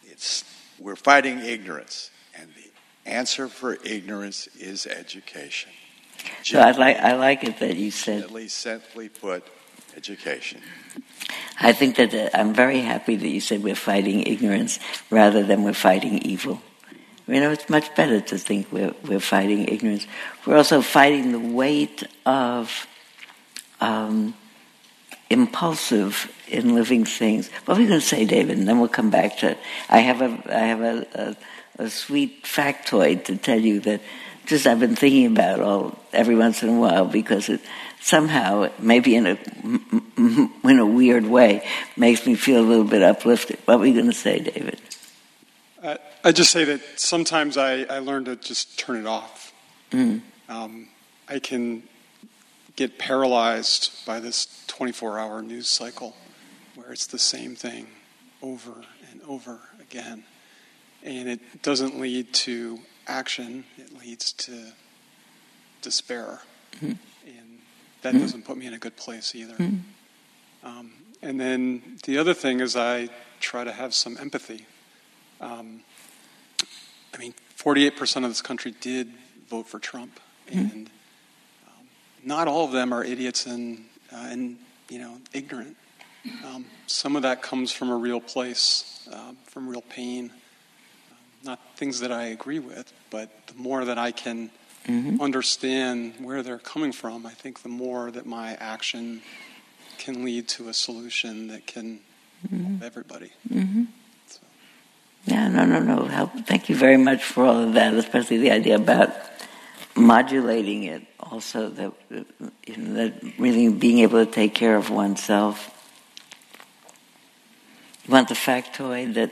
It's we're fighting ignorance, and the answer for ignorance is education. So I like I like it that you said. At least simply put, education. I think that uh, I'm very happy that you said we're fighting ignorance rather than we're fighting evil. You know, it's much better to think we're, we're fighting ignorance. We're also fighting the weight of um, impulsive in living things. What are we going to say, David? And then we'll come back to. It. I have a I have a, a, a sweet factoid to tell you that just I've been thinking about all every once in a while because it somehow, maybe in a in a weird way, makes me feel a little bit uplifted. What were you going to say, David? Uh, I just say that sometimes I, I learn to just turn it off. Mm. Um, I can get paralyzed by this 24 hour news cycle where it's the same thing over and over again. And it doesn't lead to action, it leads to despair. Mm-hmm. And that Mhm. doesn't put me in a good place either. Mhm. Um, and then the other thing is I try to have some empathy. Um, I mean, 48% of this country did vote for Trump, and um, not all of them are idiots and uh, and you know ignorant. Um, some of that comes from a real place, um, from real pain. Um, not things that I agree with, but the more that I can Mhm. understand where they're coming from, I think the more that my action can lead to a solution that can help everybody. Yeah, no, no, no. Help. Thank you very much for all of that, especially the idea about modulating it. Also, that you know, that really being able to take care of oneself. You want the factoid that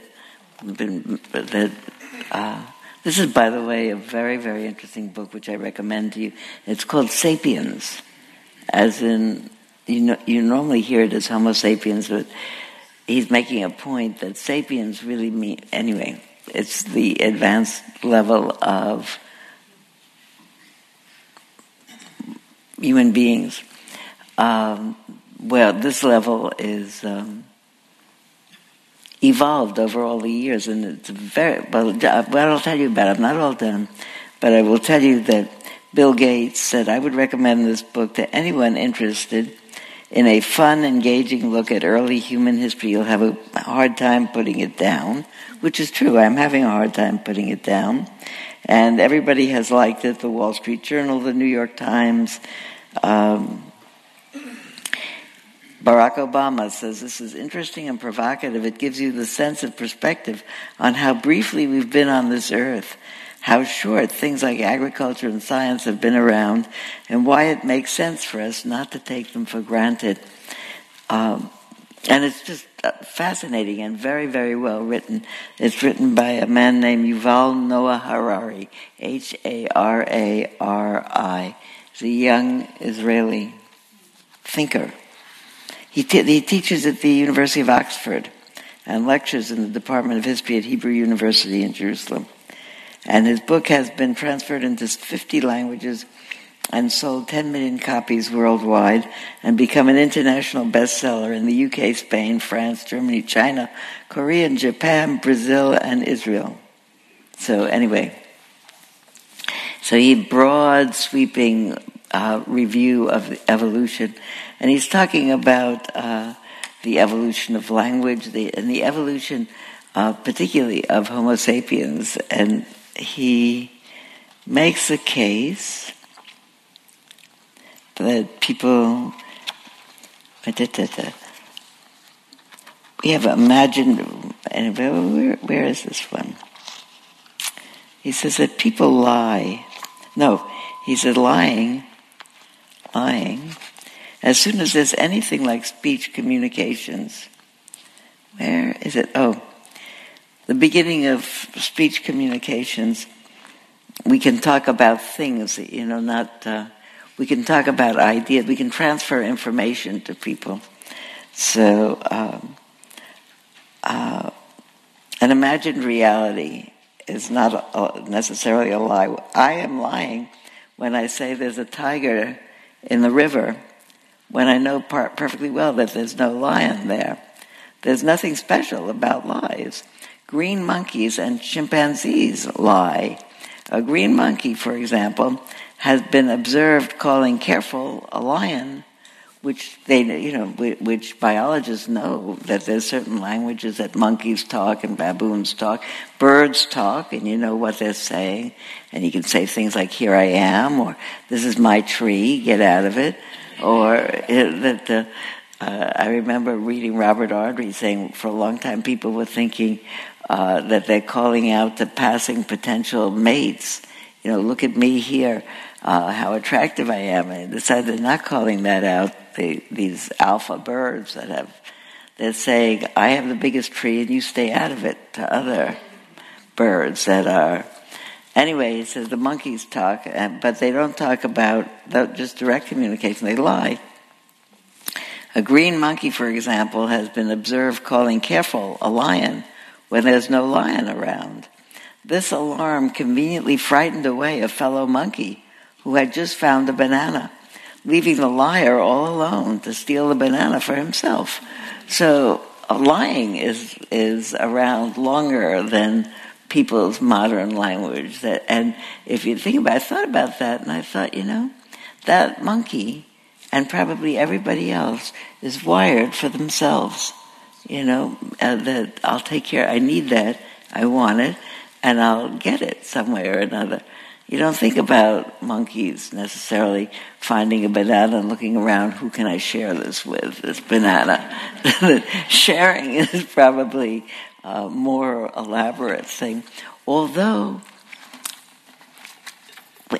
that uh, this is, by the way, a very, very interesting book which I recommend to you. It's called *Sapiens*, as in you know you normally hear it as Homo sapiens, but he's making a point that sapiens really mean anyway. It's the advanced level of human beings. Um, well, this level is um, evolved over all the years, and it's very well. What I'll tell you about it, I'm not all done, but I will tell you that Bill Gates said I would recommend this book to anyone interested in a fun, engaging look at early human history. You'll have a hard time putting it down, which is true. I'm having a hard time putting it down. And everybody has liked it the Wall Street Journal, the New York Times. Um, Barack Obama says this is interesting and provocative. It gives you the sense of perspective on how briefly we've been on this earth, how short things like agriculture and science have been around, and why it makes sense for us not to take them for granted. Um, and it's just uh, fascinating and very, very well written. It's written by a man named Yuval Noah Harari, H A R A R I. He's a young Israeli thinker. He, he teaches at the University of Oxford and lectures in the Department of History at Hebrew University in Jerusalem. And his book has been transferred into 50 languages and sold 10 million copies worldwide and become an international bestseller in the UK, Spain, France, Germany, China, Korea, Japan, Brazil, and Israel. So, anyway, so he broad sweeping uh, review of evolution, and he's talking about uh, the evolution of language, the, and the evolution, uh, particularly of Homo sapiens, and he makes a case that people we have imagined where, where is this one? He says that people lie. No he said lying lying. As soon as there's anything like speech communications where is it? Oh the beginning of speech communications we can talk about things you know not uh, we can talk about ideas, we can transfer information to people. So, um, uh, an imagined reality is not a, necessarily a lie. I am lying when I say there's a tiger in the river when I know par- perfectly well that there's no lion there. There's nothing special about lies. Green monkeys and chimpanzees lie. A green monkey, for example, has been observed calling careful a lion, which they, you know, which biologists know that there's certain languages that monkeys talk and baboons talk. Birds talk, and you know what they're saying, and you can say things like "Here I am" or "This is my tree, get out of it," or that. Uh, uh, I remember reading Robert Ardrey saying for a long time people were thinking uh, that they're calling out to passing potential mates. You know, look at me here, uh, how attractive I am. And decided they're not calling that out. They, these alpha birds that have, they're saying, I have the biggest tree and you stay out of it to other birds that are. Anyway, he says the monkeys talk, but they don't talk about just direct communication. They lie. A green monkey, for example, has been observed calling careful a lion when there's no lion around. This alarm conveniently frightened away a fellow monkey who had just found a banana, leaving the liar all alone to steal the banana for himself. So uh, lying is is around longer than people's modern language. That and if you think about, it, I thought about that, and I thought, you know, that monkey and probably everybody else is wired for themselves. You know, uh, that I'll take care, I need that, I want it, and I'll get it some way or another. You don't think about monkeys necessarily finding a banana and looking around, who can I share this with, this banana? [LAUGHS] Sharing is probably a more elaborate thing. Although,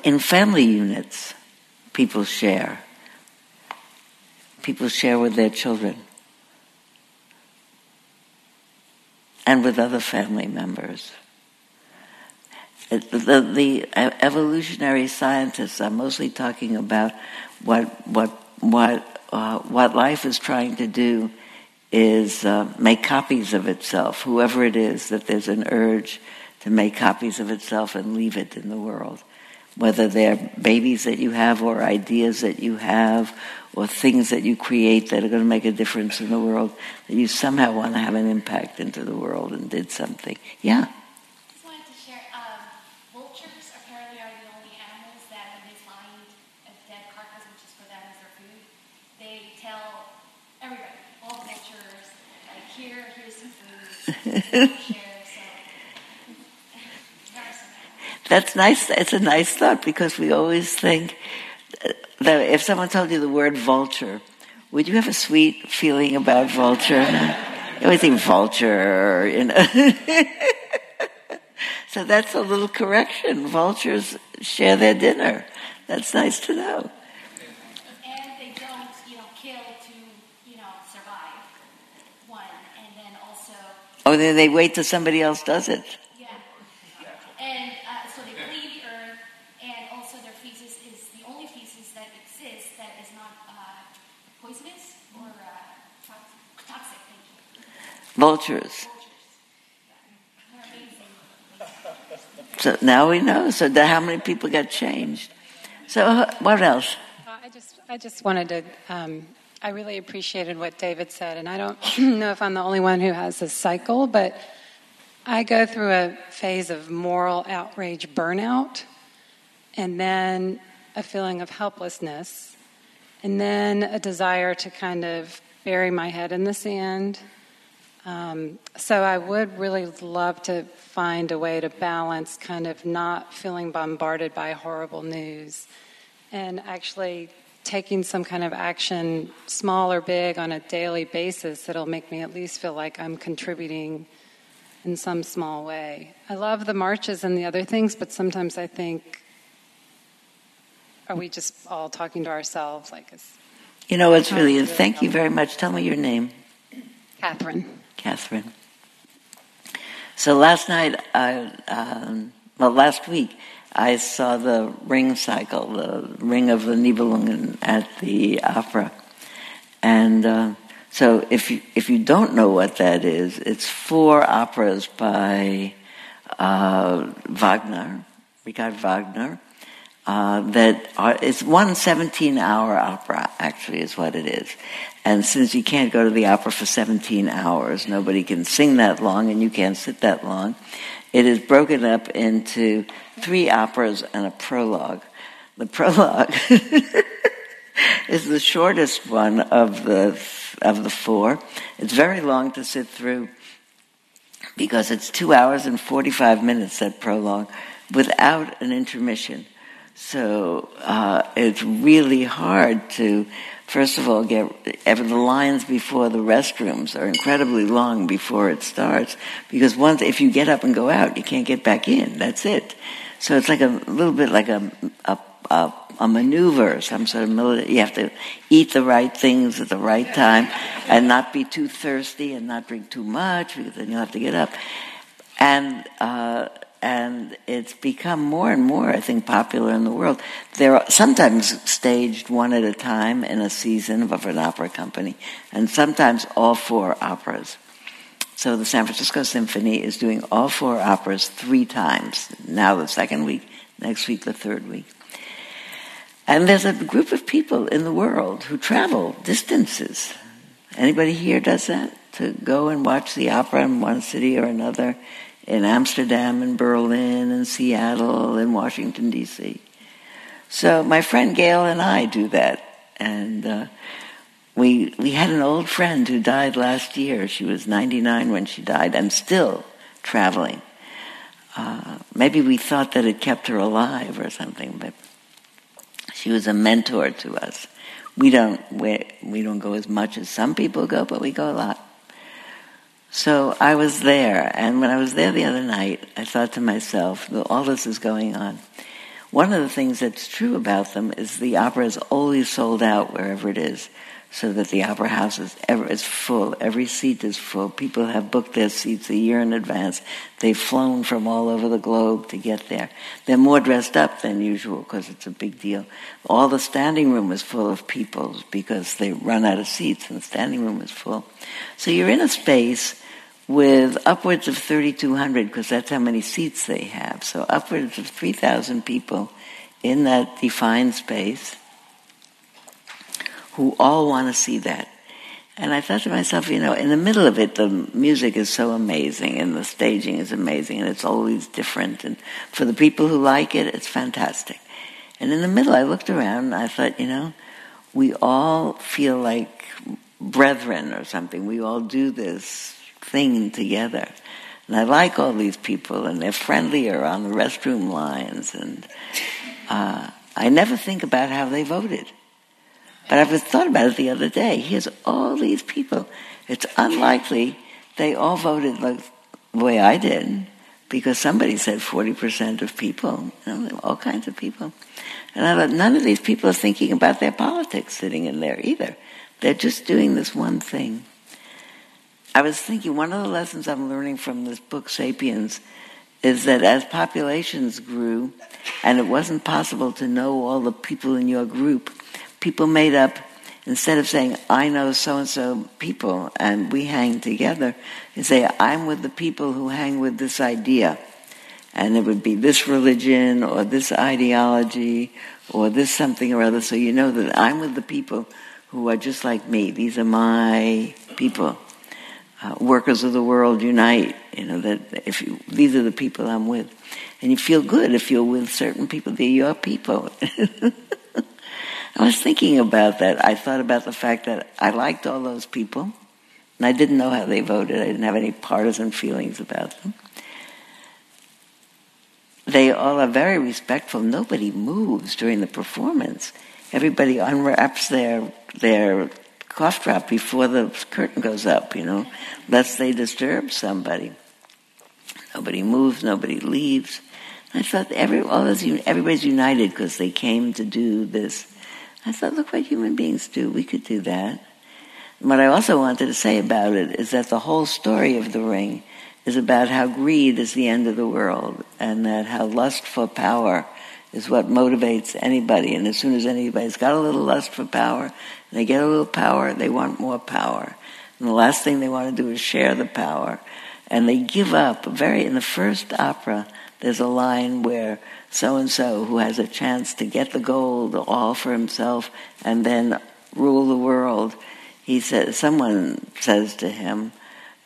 in family units, people share people share with their children and with other family members. The, the, evolutionary scientists are mostly talking about what what what uh, what life is trying to do is uh, make copies of itself. Whoever it is, that there's an urge to make copies of itself and leave it in the world whether they're babies that you have or ideas that you have or things that you create that are going to make a difference in the world, that you somehow want to have an impact into the world and did something. Yeah. That's nice. It's a nice thought because we always think that if someone told you the word vulture, would you have a sweet feeling about vulture? you always think vulture, you know. [LAUGHS] so that's a little correction. Vultures share their dinner. That's nice to know. And they don't, you know, kill to, you know, survive. One, and then also. Oh, then they wait till somebody else does it. Vultures. So now we know. So how many people got changed? So uh, what else? I just, I just wanted to. Um, I really appreciated what David said, and I don't [CLEARS THROAT] know if I'm the only one who has this cycle, but I go through a phase of moral outrage burnout, and then a feeling of helplessness, and then a desire to kind of bury my head in the sand um, so I would really love to find a way to balance kind of not feeling bombarded by horrible news and actually taking some kind of action, small or big, on a daily basis that'll make me at least feel like I'm contributing in some small way. I love the marches and the other things, but sometimes I think, are we just all talking to ourselves? Like, you know, it's really. Thank you very much. Tell me your name. Catherine. Catherine. So last night, I, um, well, last week, I saw the ring cycle, the Ring of the Nibelungen at the opera. And uh, so if you, if you don't know what that is, it's four operas by uh, Wagner, Richard Wagner, uh, that are, it's one 17 hour opera, actually, is what it is. And since you can't go to the opera for 17 hours, nobody can sing that long and you can't sit that long, it is broken up into three operas and a prologue. The prologue [LAUGHS] is the shortest one of the of the four. It's very long to sit through because it's two hours and 45 minutes that prologue without an intermission. So uh, it's really hard to, first of all, get ever the lines before the restrooms are incredibly long before it starts because once if you get up and go out, you can't get back in. That's it. So it's like a little bit like a a, a, a maneuver, some sort of military. You have to eat the right things at the right time, and not be too thirsty, and not drink too much because then you'll have to get up. And uh, and it's become more and more, I think, popular in the world. They're sometimes staged one at a time in a season of an opera company, and sometimes all four operas. So the San Francisco Symphony is doing all four operas three times. Now the second week, next week the third week. And there's a group of people in the world who travel distances. Anybody here does that? To go and watch the opera in one city or another in Amsterdam and Berlin and Seattle and Washington, D.C. So my friend Gail and I do that. And uh, we, we had an old friend who died last year. She was 99 when she died and still traveling. Uh, maybe we thought that it kept her alive or something, but she was a mentor to us. We don't we, we don't go as much as some people go, but we go a lot. So I was there, and when I was there the other night, I thought to myself, all this is going on. One of the things that's true about them is the opera is always sold out wherever it is, so that the opera house is, ever, is full. Every seat is full. People have booked their seats a year in advance. They've flown from all over the globe to get there. They're more dressed up than usual because it's a big deal. All the standing room is full of people because they run out of seats and the standing room is full. So you're in a space with upwards of 3,200, because that's how many seats they have. So upwards of 3,000 people in that defined space who all want to see that. And I thought to myself, you know, in the middle of it, the music is so amazing and the staging is amazing and it's always different. And for the people who like it, it's fantastic. And in the middle, I looked around and I thought, you know, we all feel like brethren or something. We all do this thing together. And I like all these people, and they're friendlier on the restroom lines. And uh, I never think about how they voted. But I've thought about it the other day. Here's all these people. It's unlikely they all voted like the way I did, because somebody said 40% of people, you know, all kinds of people. And I thought, none of these people are thinking about their politics sitting in there either. They're just doing this one thing. I was thinking one of the lessons I'm learning from this book, Sapiens, is that as populations grew, and it wasn't possible to know all the people in your group, people made up, instead of saying, I know so and so people and we hang together, you say, I'm with the people who hang with this idea. And it would be this religion or this ideology or this something or other. So you know that I'm with the people who are just like me. These are my people uh, workers of the world unite. You know that if you, these are the people I'm with, and you feel good if you're with certain people. They're your people. [LAUGHS] I was thinking about that. I thought about the fact that I liked all those people, and I didn't know how they voted. I didn't have any partisan feelings about them. They all are very respectful. Nobody moves during the performance. Everybody unwraps their their cough drop before the curtain goes up, you know, lest they disturb somebody. Nobody moves, nobody leaves. I thought every, all this, everybody's united because they came to do this. I thought, look what human beings do. We could do that. What I also wanted to say about it is that the whole story of the ring is about how greed is the end of the world and that how lust for power is what motivates anybody. And as soon as anybody's got a little lust for power, they get a little power, they want more power. And the last thing they want to do is share the power. And they give up very, in the first opera, there's a line where so and so who has a chance to get the gold all for himself and then rule the world. He says, someone says to him,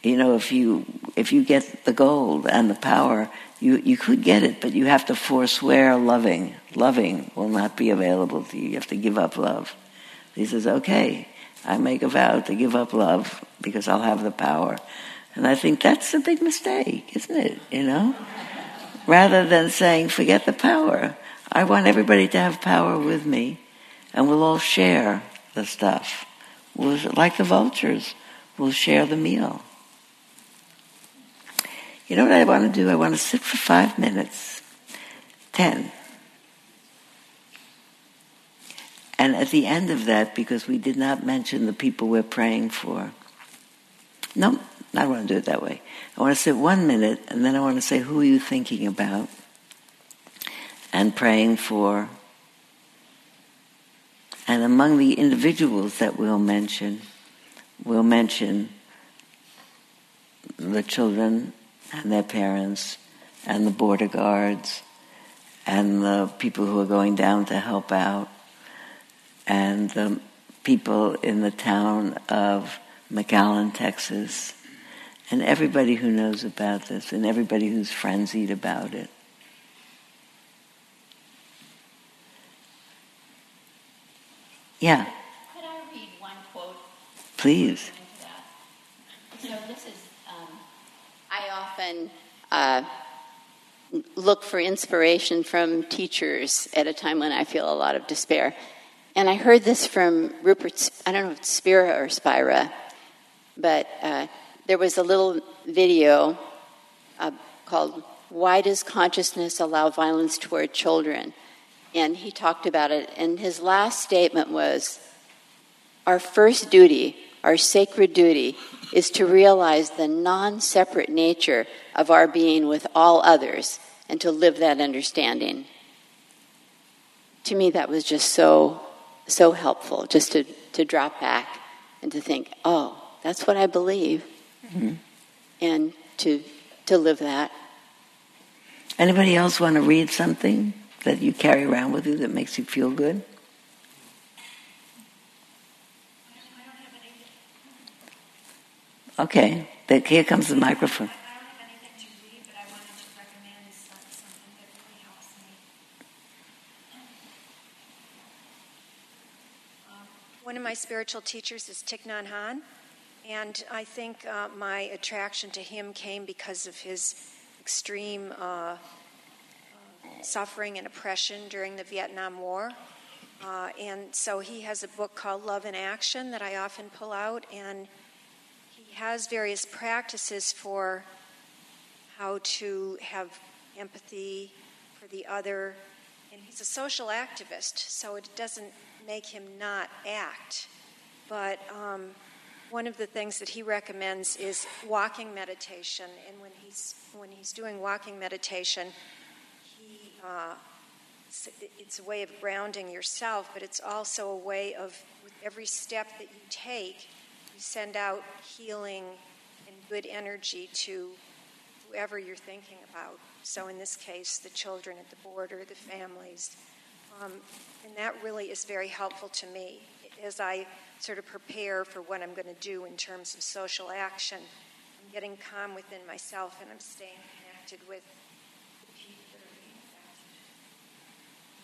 you know, if you if you get the gold and the power, you, you could get it, but you have to forswear loving. Loving will not be available to you. You have to give up love. He says, okay, I make a vow to give up love because I'll have the power. And I think that's a big mistake, isn't it? You know? Rather than saying, forget the power, I want everybody to have power with me, and we'll all share the stuff. We'll, like the vultures, we'll share the meal. You know what I want to do? I want to sit for five minutes, ten. And at the end of that, because we did not mention the people we're praying for, no, I don't want to do it that way. I want to sit one minute, and then I want to say, who are you thinking about? And praying for. And among the individuals that we'll mention, we'll mention the children and their parents, and the border guards, and the people who are going down to help out, and the people in the town of McAllen, Texas, and everybody who knows about this, and everybody who's frenzied about it. Yeah. Could I read one quote? Please. So this is, often uh, look for inspiration from teachers at a time when I feel a lot of despair. And I heard this from Rupert, I don't know if it's Spira or Spira, but uh, there was a little video uh, called Why Does Consciousness Allow Violence Toward Children? And he talked about it, and his last statement was Our first duty, our sacred duty, is to realize the non separate nature of our being with all others and to live that understanding. To me, that was just so, so helpful, just to, to drop back and to think, oh, that's what I believe, Mm-hmm. and to, to live that. Anybody else want to read something that you carry around with you that makes you feel good? Okay, but here comes the microphone. One of my spiritual teachers is Thich Nhat Hanh, and I think uh, my attraction to him came because of his extreme uh, suffering and oppression during the Vietnam War. Uh, and so he has a book called Love in Action that I often pull out, and has various practices for how to have empathy for the other. And he's a social activist, so it doesn't make him not act. But um, one of the things that he recommends is walking meditation. And when he's when he's doing walking meditation, he uh, it's, it's a way of grounding yourself, but it's also a way of with every step that you take, you send out healing and good energy to whoever you're thinking about. So in this case, the children at the border, the families. Um, and that really is very helpful to me as I sort of prepare for what I'm going to do in terms of social action. I'm getting calm within myself and I'm staying connected with the people that are being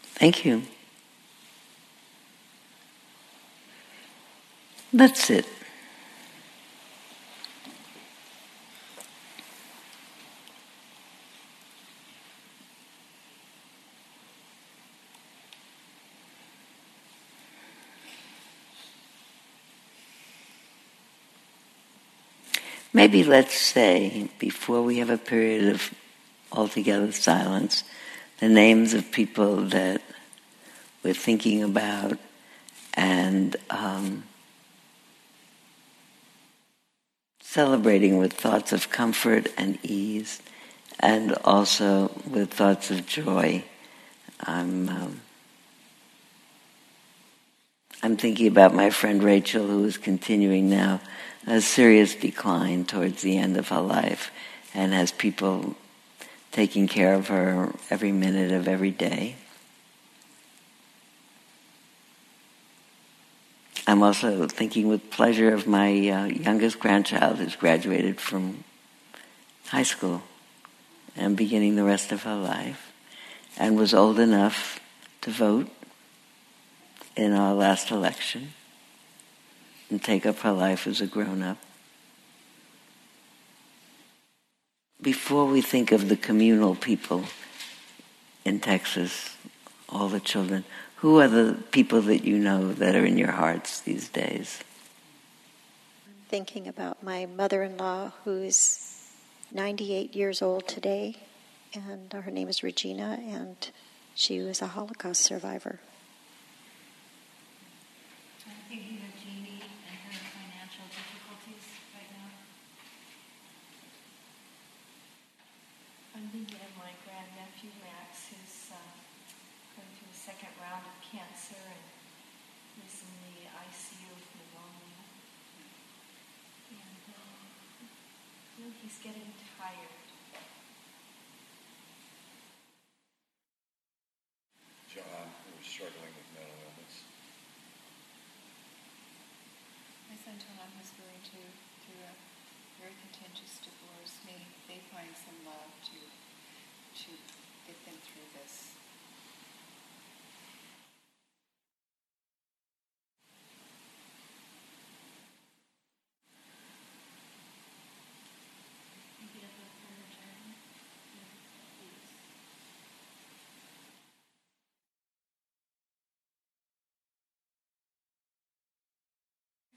affected. Thank you. That's it. Maybe let's say, before we have a period of altogether silence, the names of people that we're thinking about and um, celebrating with thoughts of comfort and ease, and also with thoughts of joy. I'm um, I'm thinking about my friend Rachel, who is continuing now a serious decline towards the end of her life, and has people taking care of her every minute of every day. I'm also thinking with pleasure of my uh, youngest grandchild who's graduated from high school and beginning the rest of her life and was old enough to vote in our last election and take up her life as a grown up. Before we think of the communal people in Texas, all the children, who are the people that you know that are in your hearts these days? I'm thinking about my mother in law who's 98 years old today, and her name is Regina, and she was a Holocaust survivor. I'm thinking of Jeannie and her financial difficulties right now. I'm thinking of my grandnephew Max, who's uh, going through a second round of cancer and is in the ICU with pneumonia. And uh, I feel he's getting tired. John, who was struggling with mental illness. My son Tom was going to through a very contentious divorce. May they find some love to to get them through this.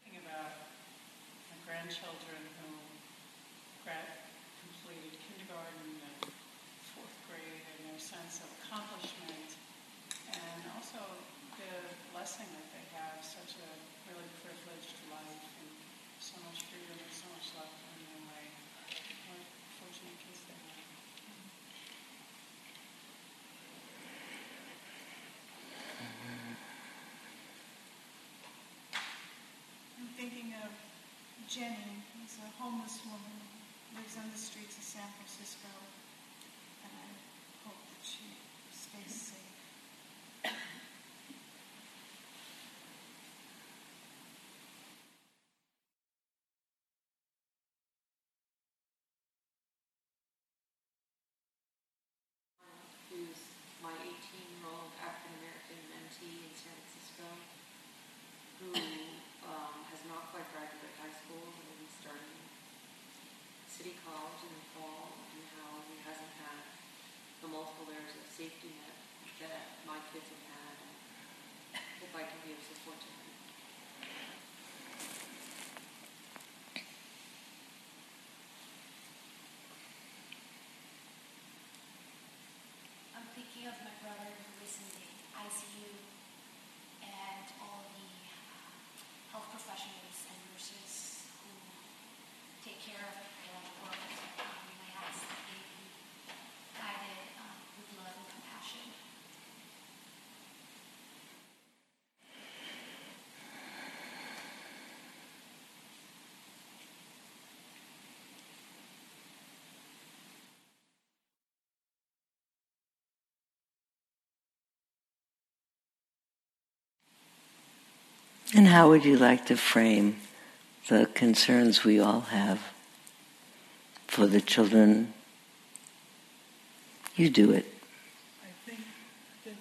Thinking about my grandchildren who completed kindergarten and fourth grade and their sense of accomplishment and also the blessing that they have such a really privileged life and so much freedom and so much love coming their way. What fortunate kids they have. I'm thinking of Jenny, is a homeless woman, who lives on the streets of San Francisco, and I hope that she stays safe. who's my 18-year-old African-American mentee in San Francisco, who um, has not quite graduated high school and will be starting city college in the fall, and how he hasn't had the multiple layers of safety net that my kids have had, and if I can be of support to him. I'm thinking of my brother who is in the ICU and all the uh, health professionals and nurses who take care of the world. Um, I ask that they be guided um, with love and compassion. And how would you like to frame the concerns we all have for the children? You do it. I think that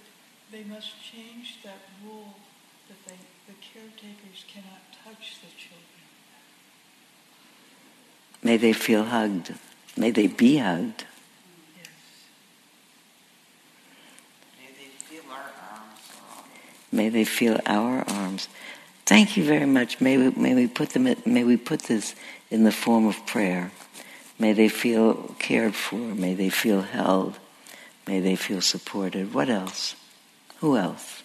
they must change that rule that they, the caretakers cannot touch the children. May they feel hugged. May they be hugged. May they feel our arms May they feel our arms. Thank you very much. May we, may we put them. At, may we put this in the form of prayer. May they feel cared for. May they feel held. May they feel supported. What else? Who else?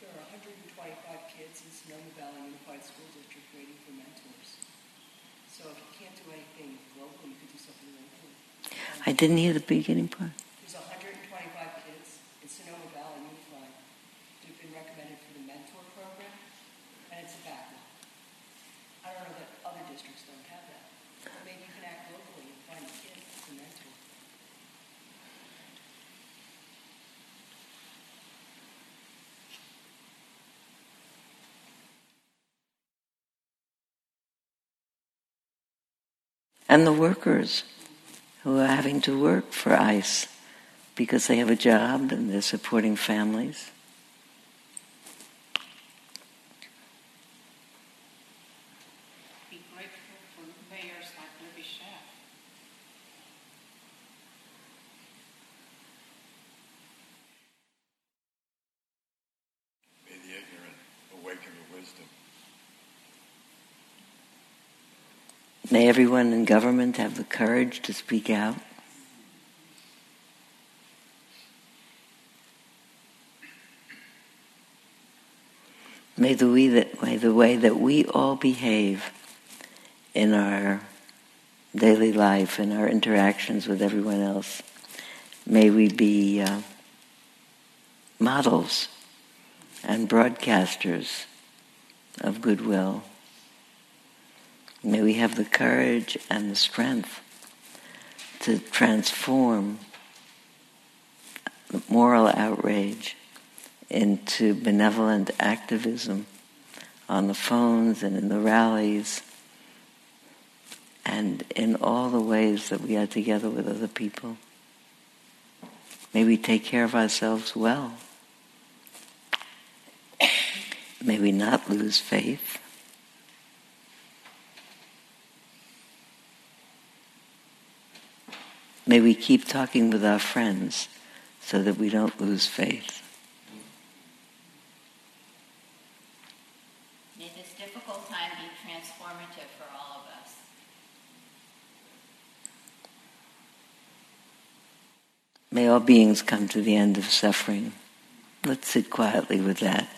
There are 125 kids in Sonoma Valley Unified School District waiting for mentors. So if you can't do anything locally, you could do something locally. I didn't hear the beginning part. There's 125 kids in Sonoma Valley Unified who've been recommended for the mentor program, and it's a backlog. I don't know that other districts don't have that. But maybe you can act locally and find a kid to mentor. And the workers who are having to work for ICE because they have a job and they're supporting families. Be grateful for mayors like Libby Schaaf. May the ignorant awaken to wisdom. May everyone in government have the courage to speak out. May the, we that, may the way that we all behave in our daily life, in our interactions with everyone else, may we be uh, models and broadcasters of goodwill. May we have the courage and the strength to transform moral outrage into benevolent activism on the phones and in the rallies and in all the ways that we are together with other people. May we take care of ourselves well. May we not lose faith. May we keep talking with our friends so that we don't lose faith. May this difficult time be transformative for all of us. May all beings come to the end of suffering. Let's sit quietly with that.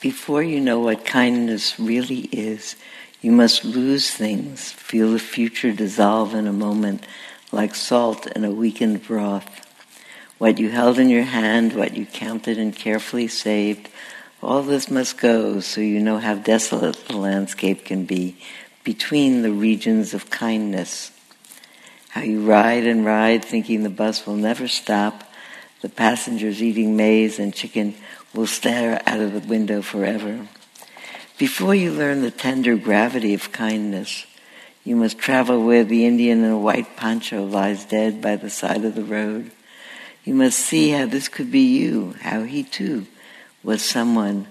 Before you know what kindness really is, you must lose things, feel the future dissolve in a moment like salt in a weakened broth. What you held in your hand, what you counted and carefully saved, all this must go so you know how desolate the landscape can be between the regions of kindness. How you ride and ride thinking the bus will never stop, the passengers eating maize and chicken will stare out of the window forever. Before you learn the tender gravity of kindness, you must travel where the Indian in a white poncho lies dead by the side of the road. You must see how this could be you, how he too was someone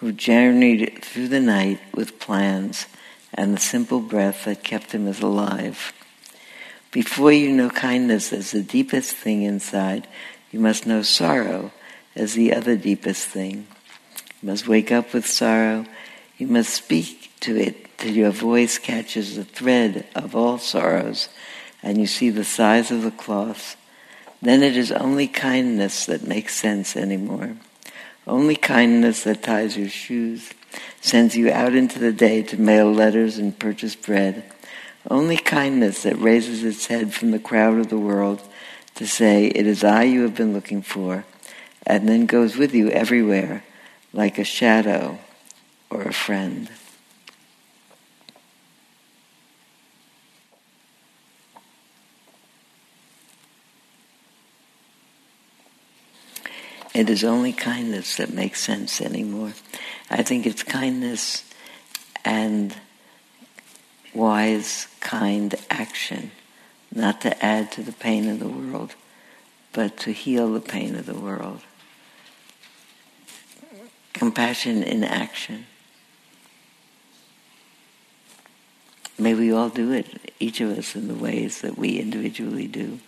who journeyed through the night with plans and the simple breath that kept him as alive. Before you know kindness as the deepest thing inside, you must know sorrow as the other deepest thing. You must wake up with sorrow. You must speak to it till your voice catches the thread of all sorrows and you see the size of the cloth. Then it is only kindness that makes sense anymore. Only kindness that ties your shoes, sends you out into the day to mail letters and purchase bread. Only kindness that raises its head from the crowd of the world to say, It is I you have been looking for, and then goes with you everywhere like a shadow or a friend. It is only kindness that makes sense anymore. I think it's kindness and wise, kind action, not to add to the pain of the world, but to heal the pain of the world. Compassion in action. May we all do it, each of us in the ways that we individually do.